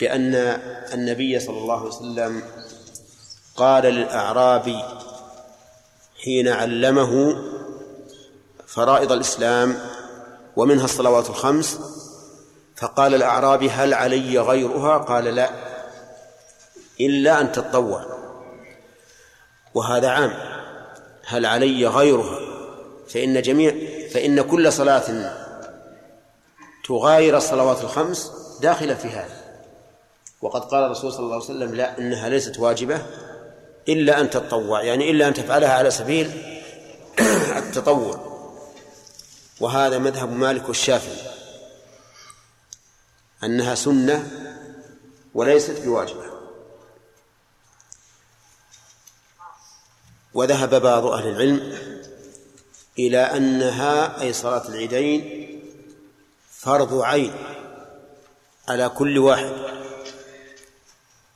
بأن النبي صلى الله عليه وسلم قال للأعرابي حين علمه فرائض الإسلام ومنها الصلوات الخمس فقال الأعرابي هل علي غيرها؟ قال لا إلا أن تتطوع. وهذا عام. هل علي غيرها؟ فإن جميع فإن كل صلاة تغاير الصلوات الخمس داخلة في هذا. وقد قال الرسول صلى الله عليه وسلم لا إنها ليست واجبة إلا أن تتطوع يعني إلا أن تفعلها على سبيل التطوع. وهذا مذهب مالك والشافعي أنها سنة وليست بواجبة. وذهب بعض أهل العلم إلى أنها أي صلاة العيدين فرض عين على كل واحد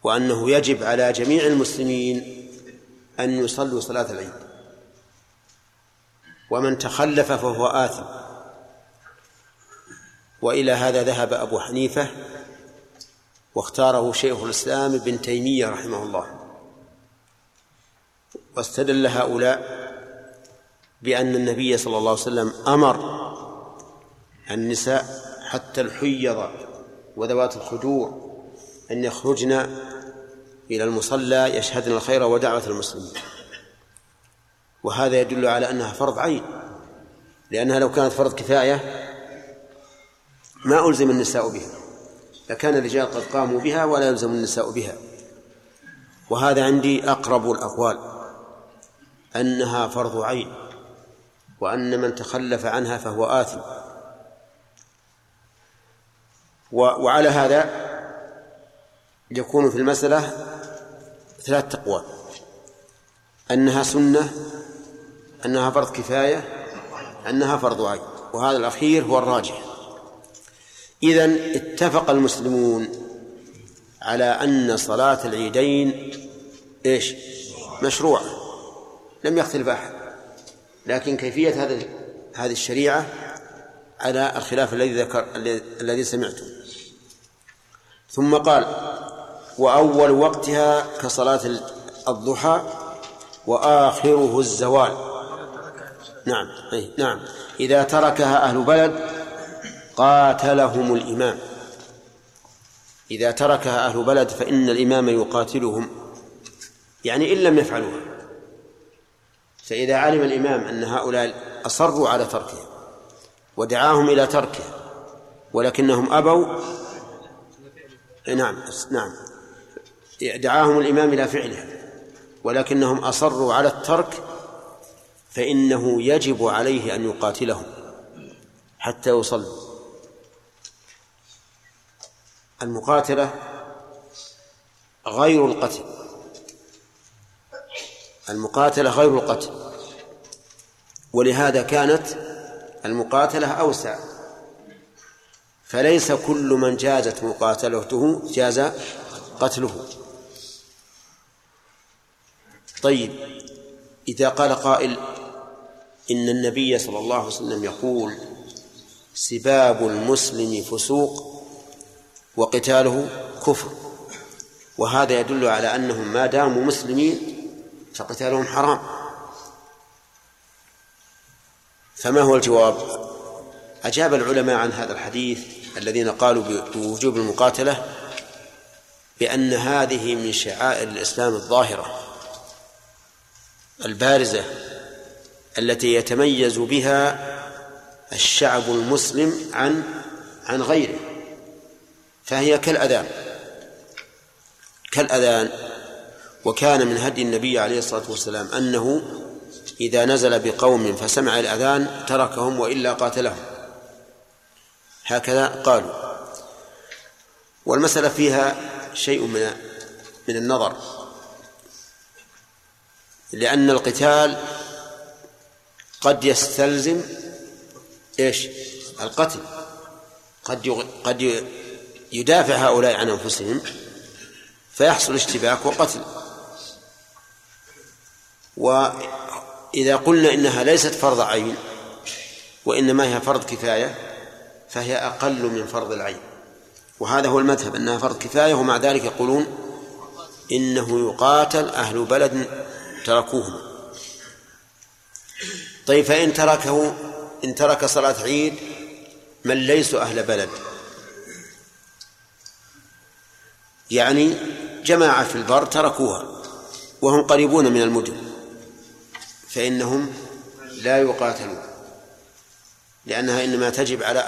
وأنه يجب على جميع المسلمين أن يصلوا صلاة العيد. ومن تخلف فهو آثم. وإلى هذا ذهب أبو حنيفة واختاره شيخ الإسلام ابن تيمية رحمه الله. واستدل هؤلاء بأن النبي صلى الله عليه وسلم أمر النساء حتى الحيض وذوات الخدور أن يخرجن إلى المصلى يشهدن الخير ودعوة المسلمين. وهذا يدل على أنها فرض عين لأنها لو كانت فرض كفاية ما ألزم النساء بها لكان الرجال قد قاموا بها ولا يلزم النساء بها. وهذا عندي أقرب الأقوال أنها فرض عين وأن من تخلف عنها فهو آثم. وعلى هذا يكون في المسألة ثلاث أقوال. أنها سنة أنها فرض كفاية أنها فرض عين. وهذا الأخير هو الراجح. إذن اتفق المسلمون على أن صلاة العيدين إيش؟ مشروعة. لم يختلف أحد. لكن كيفية هذا هذه الشريعة على الخلاف الذي ذكر الذي سمعته. ثم قال وأول وقتها كصلاة الضحى وآخره الزوال. نعم أي نعم. إذا تركها أهل بلد قاتلهم الإمام. إذا تركها أهل بلد فإن الإمام يقاتلهم. يعني إن لم يفعلوها. فإذا علم الإمام أن هؤلاء أصروا على تركها ودعاهم إلى تركه ولكنهم أبوا نعم نعم. دعاهم الإمام إلى فعلها ولكنهم أصروا على الترك فإنه يجب عليه أن يقاتلهم حتى يصلوا المقاتلة غير القتل. المقاتلة غير القتل. ولهذا كانت المقاتلة أوسع. فليس كل من جازت مقاتلته جاز قتله. طيب إذا قال قائل إن النبي صلى الله عليه وسلم يقول سباب المسلم فسوق وقتاله كفر. وهذا يدل على أنهم ما داموا مسلمين فقتالهم حرام. فما هو الجواب؟ أجاب العلماء عن هذا الحديث الذين قالوا بوجوب المقاتلة بأن هذه من شعائر الإسلام الظاهرة البارزة التي يتميز بها الشعب المسلم عن عن غيره. فهي كالأذان. كالأذان وكان من هدي النبي عليه الصلاة والسلام أنه إذا نزل بقوم فسمع الأذان تركهم وإلا قاتلهم. هكذا قالوا. والمسألة فيها شيء من من النظر. لأن القتال قد يستلزم إيش؟ القتل. قد قد يدافع هؤلاء عن أنفسهم فيحصل اشتباك وقتل. وإذا قلنا إنها ليست فرض عين وإنما هي فرض كفاية فهي أقل من فرض العين. وهذا هو المذهب أنها فرض كفاية ومع ذلك يقولون إنه يقاتل أهل بلد تركوهم. طيب فإن تركه إن ترك صلاة عيد من ليسوا أهل بلد؟ يعني جماعة في البر تركوها وهم قريبون من المدن فإنهم لا يقاتلون لأنها إنما تجب على